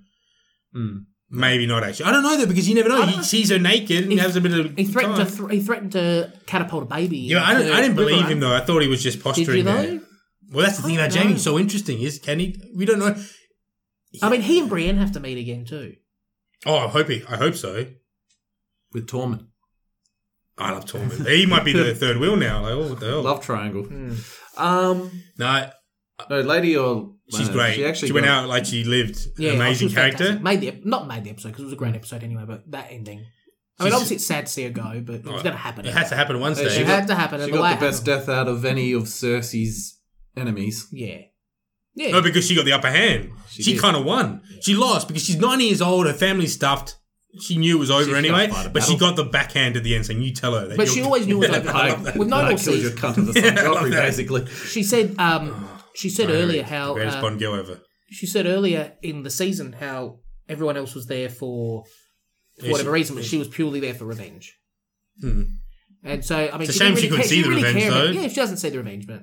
Mm. Maybe not actually. I don't know though because you never know. I He know. sees her naked and He- has a bit of. He threatened time. to th- he threatened to catapult a baby. Yeah, I, don't, I didn't believe him though. I thought he was just posturing you there. though? Well, that's the thing about don't Jaime. So interesting is can he? We don't know. I mean, he and Brienne have to meet again too. Oh, I hope he. I hope so. With Tormund. I love Tormund. he might be the third wheel now. Like, oh, what the hell? Love Triangle. Hmm. Um, no, no, Lady or. she's uh, great. She She, actually went got- out like she lived. Yeah, she Amazing was character. fantastic. Made the ep- not made the episode because it was a great episode anyway. But that ending. I mean, She's- obviously it's sad to see her go, but it was Oh, going to happen. It had to happen at one Hey, It stage. she had to happen. She and the way got it the best happened- death out of any of Cersei's enemies. Yeah. Yeah. No, because she got the upper hand. She She, kind of won. She lost because she's 90 years old. Her family's stuffed. She knew it was over She's anyway, gotta but she got the backhand at the end saying, "You tell her." That But you're- she always knew it was over. I love that. With no more killed your seasons. cunt of the Yeah, son, I love Joffrey, basically. She said. Um. She said earlier how. greatest uh, Bond girl ever. she said earlier in the season how everyone else was there for, for Yeah, whatever she- reason, but she was purely there for revenge. Hmm. And so, I mean, It's a she didn't shame she really couldn't care- see the didn't revenge, care though. Yeah, she doesn't see the revenge, but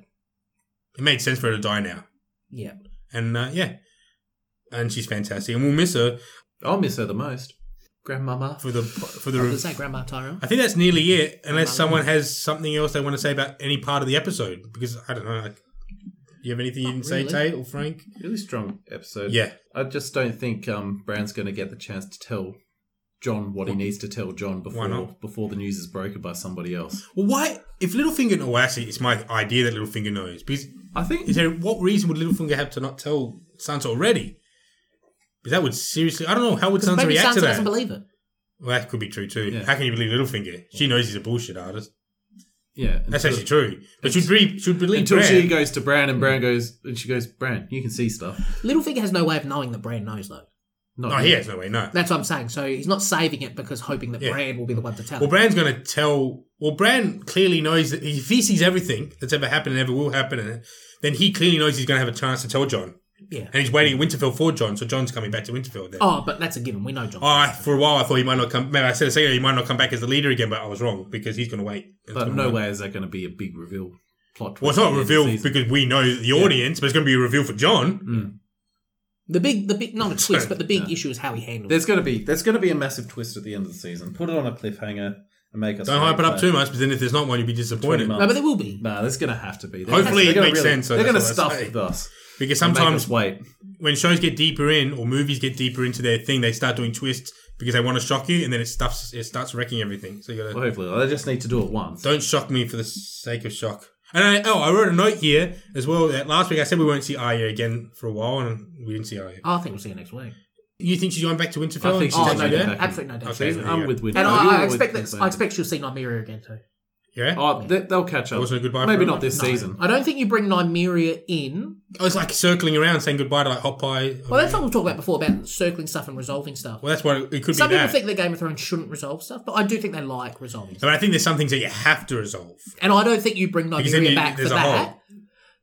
It made sense for her to die now, yeah. and uh, yeah, and she's fantastic, and we'll miss her I'll miss her the most. Grandmama. for the for I the. was going to say Grandma Tyrell. I think that's nearly it, unless Grandma. someone has something else they want to say about any part of the episode. Because I don't know. Like, do you have anything you Not can say, really. Tayt or Frank? Really strong episode. Yeah, I just don't think um, Bran's going to get the chance to tell Jon what he needs to tell Jon before before the news is broken by somebody else. Well, why? If Littlefinger, oh, actually, it's my idea that Littlefinger knows. Because I think is there what reason would Littlefinger have to not tell Sansa already? Because that would seriously, I don't know how would Because Sansa maybe react Sansa to that. doesn't believe it. well, that could be true too. Yeah. How can you believe Littlefinger? She knows he's a bullshit artist. yeah. That's until- actually true. But should be should believe Until Bran. she goes to Bran and Bran goes and she goes, Bran, you can see stuff. Littlefinger has no way of knowing that Bran knows, though. Not yet. he has no way. No. That's what I'm saying. So he's not saving it because hoping that Yeah. Bran will be the one to tell. Well, him. Bran's going to tell. Well, Bran clearly knows that if he sees everything that's ever happened and ever will happen, and then he clearly knows he's going to have a chance to tell Jon, yeah. and he's waiting at Winterfell for Jon. So Jon's coming back to Winterfell. Then. Oh, but that's a given. We know Jon. Oh, I, for a while I thought he might not come. Maybe I said a second, he might not come back as the leader again, but I was wrong because he's going to wait. It's But no way is that going to be a big reveal plot. Well, it's not the end of the revealed because we know the audience, but it's going to be a reveal for Jon. Mm. The big, the big, not a twist, but the big Yeah. issue is how he handles. it. There's going to be there's going to be a massive twist at the end of the season. Put it on a cliffhanger and make us Don't hype it up too much, because then if there's not one, you'll be disappointed. No, but there will be. Nah, there's going to have to be. They're Hopefully gonna- it they're gonna makes sense, so They're going to that's I stuff say. with us. Because and make sometimes us wait. when shows get deeper in or movies get deeper into their thing, they start doing twists because they want to shock you, and then it stuffs it starts wrecking everything. So you gotta Well, hopefully, they just need to do it once. don't shock me for the sake of shock. And I, oh, I wrote a note here as well. That last week I said we won't see Arya again for a while, and we didn't see Arya. Oh, I think we'll see you next week. You think she's going back to Winterfell? I think She's she's Oh, actually no doubt. Absolutely no doubt. Okay. She's- I'm with with And you. I, I expect that. I expect she'll see Nymeria again too. Yeah. Oh, they, they'll catch That up. wasn't a goodbye. Maybe not everyone? this season. I don't think you bring Nymeria in. Oh, I was like circling around, saying goodbye to like Hot Pie. Well, that's what we've talked about before about circling stuff and resolving stuff. Well, that's what it, it could Some be. Some people That. think that Game of Thrones shouldn't resolve stuff, but I do think they like resolving stuff. but I think there's some things that you have to resolve. And I don't think you bring Because then Nymeria you- back for that. hole.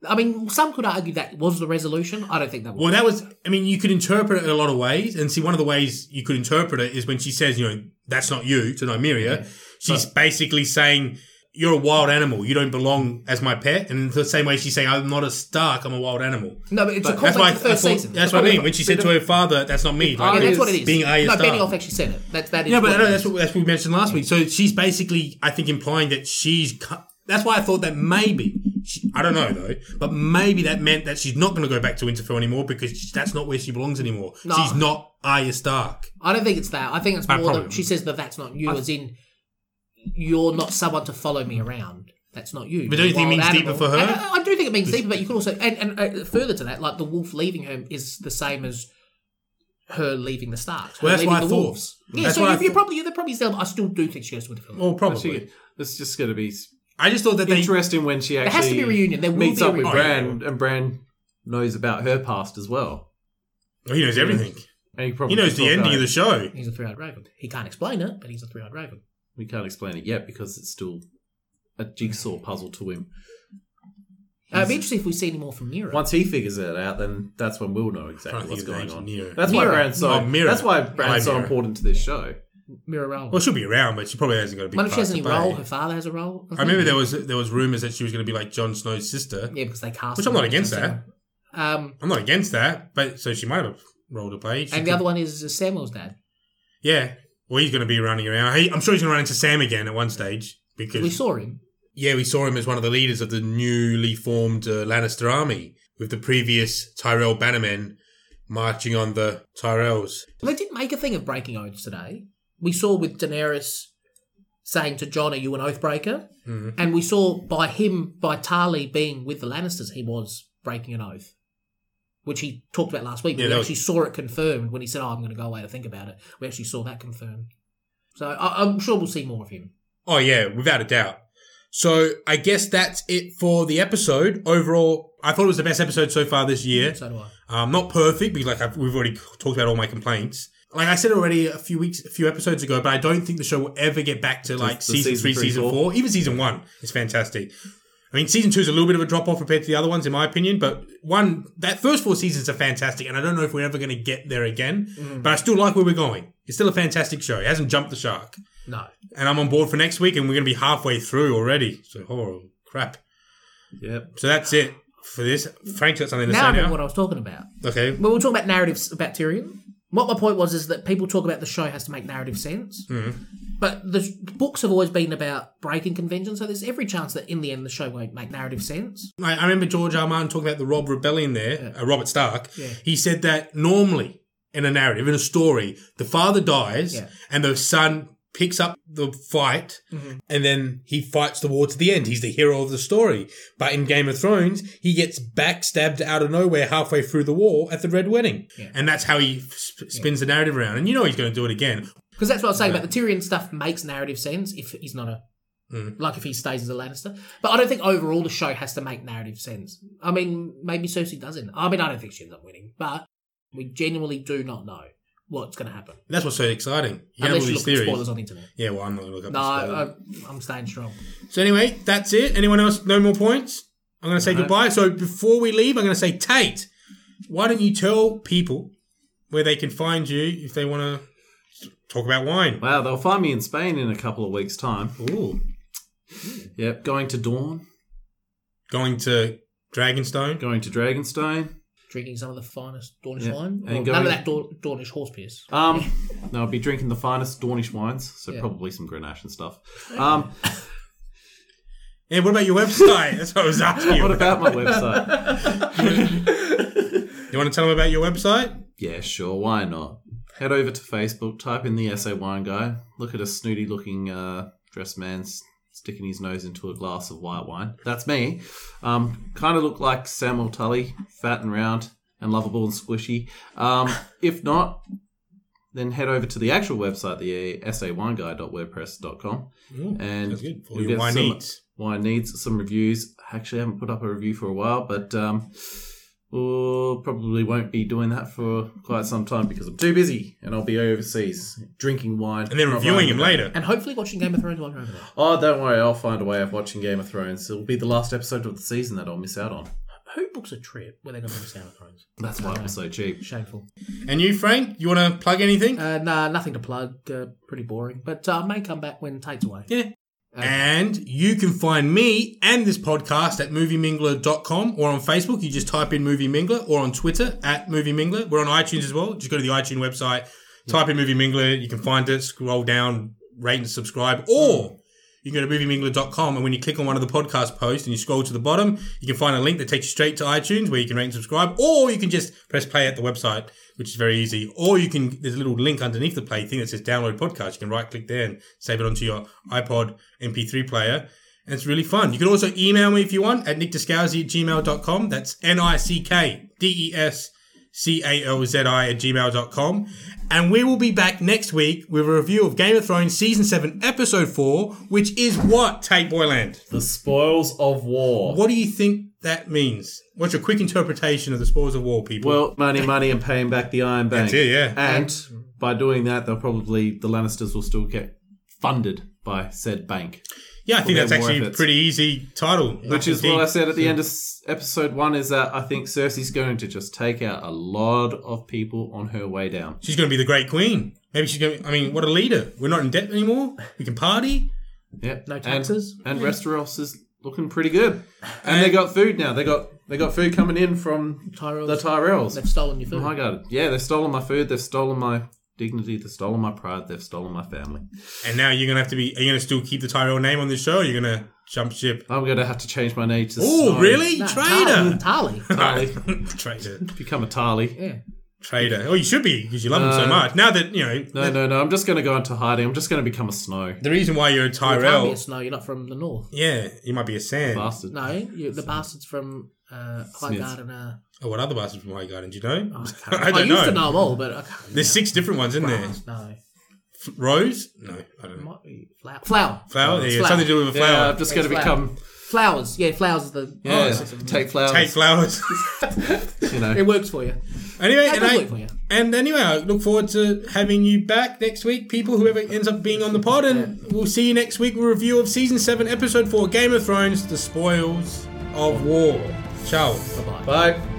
I mean, some could argue that was the resolution. I don't think that was. Well, that was. I mean, you could interpret it in a lot of ways, and see, one of the ways you could interpret it is when she says, "You know, that's not you" to Nymeria. She's basically saying, "You're a wild animal. You don't belong as my pet." And the same way, she's saying, "I'm not a Stark. I'm a wild animal." no, but it's a But That's conflict why. the first I thought- season. that's what I mean. When she said to her father, "That's not me." yeah, that's what it is. Being Arya no, Stark. Benioff actually said it. That, that is Yeah, but what I know it that's what, that's what we mentioned last week. So she's basically, I think, implying that she's. cu- That's why I thought that maybe she, I don't know though, but maybe that meant that she's not going to go back to Winterfell anymore because that's not where she belongs anymore. No. She's not Arya Stark. I don't think it's that. I think it's more that she says that that's not you, as in you're not someone to follow me around. That's not you. But don't you think it wild means deeper for her? I, I do think it means deeper, but you can also and, and uh, further to that, like the wolf leaving her is the same as her leaving the Starks. her Well, that's leaving what I the thought. wolves. Yeah, That's so what I you, you're probably you're probably still. I still do think she goes to Winterfell. Well, probably. It's just going to be I just thought that they. interesting when she actually there has to be a reunion. There will meets be a up with reunion. Bran, and Bran knows about her past as well. Oh, he knows everything. And he probably He knows the ending of the show. He's a three-eyed raven. He can't explain it, but he's a three-eyed raven. We can't explain it yet because it's still a jigsaw puzzle to him. Uh, it'd be interesting if we see any more from Meera. Once he figures it out, then that's when we'll know exactly don't what's think going it's on. Meera. That's why Meera. Bran's so. Oh, Meera. That's why I Bran's so Meera. important to this show. Meera. Well, she'll be around, but she probably hasn't got a big Wonder if she has to any role. Her father has a role. I remember there was there was rumors that she was going to be like Jon Snow's sister. Yeah, because they cast. Which I'm not against that. Um, I'm not against that, but so she might have a role to play. She and the could- other one is Samwell's dad. yeah. Well, he's going to be running around. He, I'm sure he's going to run into Sam again at one stage because We saw him. yeah, we saw him as one of the leaders of the newly formed uh, Lannister army with the previous Tyrell Bannermen marching on the Tyrells. Well, they didn't make a thing of breaking oaths today. We saw with Daenerys saying to Jon, "Are you an oathbreaker?" Mhm. And we saw by him, by Tarly being with the Lannisters, he was breaking an oath, which he talked about last week. Yeah, we that was- actually saw it confirmed when he said, "Oh, I'm going to go away to think about it." We actually saw that confirmed. So I- I'm sure we'll see more of him. Oh yeah, without a doubt. So I guess that's it for the episode. Overall, I thought it was the best episode so far this year. So do I. Um, not perfect because like I've, we've already talked about all my complaints. Like I said already a few weeks, a few episodes ago, but I don't think the show will ever get back to like season, season three, three, season four. four. Even season one is fantastic. I mean, season two is a little bit of a drop off compared to the other ones, in my opinion. But one, that first four seasons are fantastic, and I don't know if we're ever going to get there again. Mm. But I still like where we're going. It's still a fantastic show. It hasn't jumped the shark, No. and I'm on board for next week, and we're going to be halfway through already. So, oh crap! Yep. So that's it for this. Frank's got something to Now I say remember now. what I was talking about. Okay. Well, we're talking about narratives about Tyrion. What my point was is that people talk about the show has to make narrative sense, Mm-hmm. but the books have always been about breaking convention. So there's every chance that in the end the show won't make narrative sense. I, I remember George R. Martin talking about the Robb Rebellion there, uh, Robert Stark. Yeah. He said that normally in a narrative, in a story, the father dies Yeah. and the son picks up the fight Mm-hmm. and then he fights the war to the end. He's the hero of the story. But in Game of Thrones, he gets backstabbed out of nowhere halfway through the war at the Red Wedding. Yeah. And that's how he sp- spins the narrative around. And you know he's going to do it again. Because that's what I was saying about the Tyrion stuff makes narrative sense if he's not a Mm. like if he stays as a Lannister. But I don't think overall the show has to make narrative sense. I mean, maybe Cersei doesn't. I mean, I don't think she ends up winning, but we genuinely do not know what's going to happen that's what's so exciting. You have all unless you these look at spoilers on the internet. Yeah, well, I'm not going to look up No, spoilers. I, I'm staying strong. So anyway, that's it. Anyone else? No more points. I'm going to say No. goodbye. So before we leave, I'm going to say Tayt. Why don't you tell people where they can find you if they want to talk about wine? Wow, they'll find me in Spain in a couple of weeks' time. Ooh, Yep, going to Dorne, going to Dragonstone. going to Dragonstone. Drinking some of the finest Dornish Yeah, wine. and Or going- none of that Dor- Dornish horse piss. Um, no, I'll be drinking the finest Dornish wines, so Yeah. probably some Grenache and stuff. Um, And what about your website? That's what I was asking you. what about my website? You want to tell them about your website? Yeah, sure, why not? Head over to Facebook, type in the SA Wine Guy, look at a snooty looking uh, dressed man s- sticking his nose into a glass of white wine. That's me. Um, kind of look like Samwell Tarly, fat and round and lovable and squishy. Um, if not, then head over to the actual website, the sawineguy.wordpress.com. Ooh, And that's good. For you'll get wine some- needs. Wine needs some reviews. Actually, I haven't put up a review for a while, but um, we'll probably won't be doing that for quite some time because I'm too busy and I'll be overseas drinking wine And then reviewing writing him later. And hopefully watching Game of Thrones while you're over there. Oh, don't worry, I'll find a way of watching Game of Thrones. It'll be the last episode of the season that I'll miss out on. Who books a trip where they're going to miss Game of Thrones? That's why it was so cheap. Shameful. And you, Frank, you want to plug anything? Uh, nah, nothing to plug. Uh, pretty boring. But uh, I may come back when Tayt's away. Yeah. And you can find me and this podcast at moviemingler.com or on Facebook. You just type in Movie Mingler or on Twitter at Movie Mingler. We're on iTunes as well. Just go to the iTunes website, type in Movie Mingler. You can find it, scroll down, rate and subscribe. Or you can go to moviemingler.com and when you click on one of the podcast posts and you scroll to the bottom, you can find a link that takes you straight to iTunes where you can rate and subscribe, or you can just press play at the website, which is very easy. Or you can, there's a little link underneath the play thing that says download podcast. You can right click there and save it onto your iPod MP3 player. And it's really fun. You can also email me if you want at nickdescalzi at gmail.com. That's N I C K D E S C A L Z I at gmail.com. And we will be back next week with a review of Game of Thrones Season 7, Episode 4, which is what, Tayt Boyland? The spoils of war. What do you think that means? What's your quick interpretation of the spoils of war, people? Well, money, money, and paying back the Iron Bank. That's it, yeah. And by doing that, they'll probably the Lannisters will still get funded by said bank, yeah, I think that's war actually a pretty easy title. which is what I said at the end of episode one. Is that I think Cersei's going to just take out a lot of people on her way down. She's going to be the great queen. Maybe she's going to, I mean, what a leader. We're not in debt anymore. We can party. Yeah, No taxes. And, and Westeros is looking pretty good, and they got food now. They got they got food coming in from Tyrells. the Tyrells. They've stolen your Oh food. my god! Yeah, they've stolen my food. They've stolen my dignity. They've stolen my pride. They've stolen my family. And now you're going to have to be, are you going to still keep the Tyrell name on this show or going to jump ship? I'm gonna have to change my name to. Oh, really? No, Traitor. Tarly. Tarly. Traitor. Become a Tarly. Yeah. Traitor. Oh, you should be because you love him so much. Now that, you know, No, no, no. I'm just gonna go into hiding. I'm just gonna become a Snow the reason why you're a You can't be Tyrell, a snow. You're not from the north. yeah, you might be a Sand. bastard. No, you the bastards from uh, Highgarden. Uh, Oh, what other bastards from Highgarden? Do you know? oh, I, can't, I don't I used to know them all, but I can't. There's six different ones, isn't there? No, F- Rose? No, I don't it know. might be flower. Flower. Flower? It's Yeah, flower. something to do with a Yeah, flower. I'm just gonna It's flower. become. Flowers. Yeah, flowers is the. Yeah, Oh, take flowers. Take flowers. You know. It works for you. anyway, That and, does I, work for you. and anyway, I look forward to having you back next week, people, whoever ends up being on the pod. And we'll see you next week with a review of Season 7, Episode 4, Game of Thrones, The Spoils of War. Ciao. Bye bye. Bye.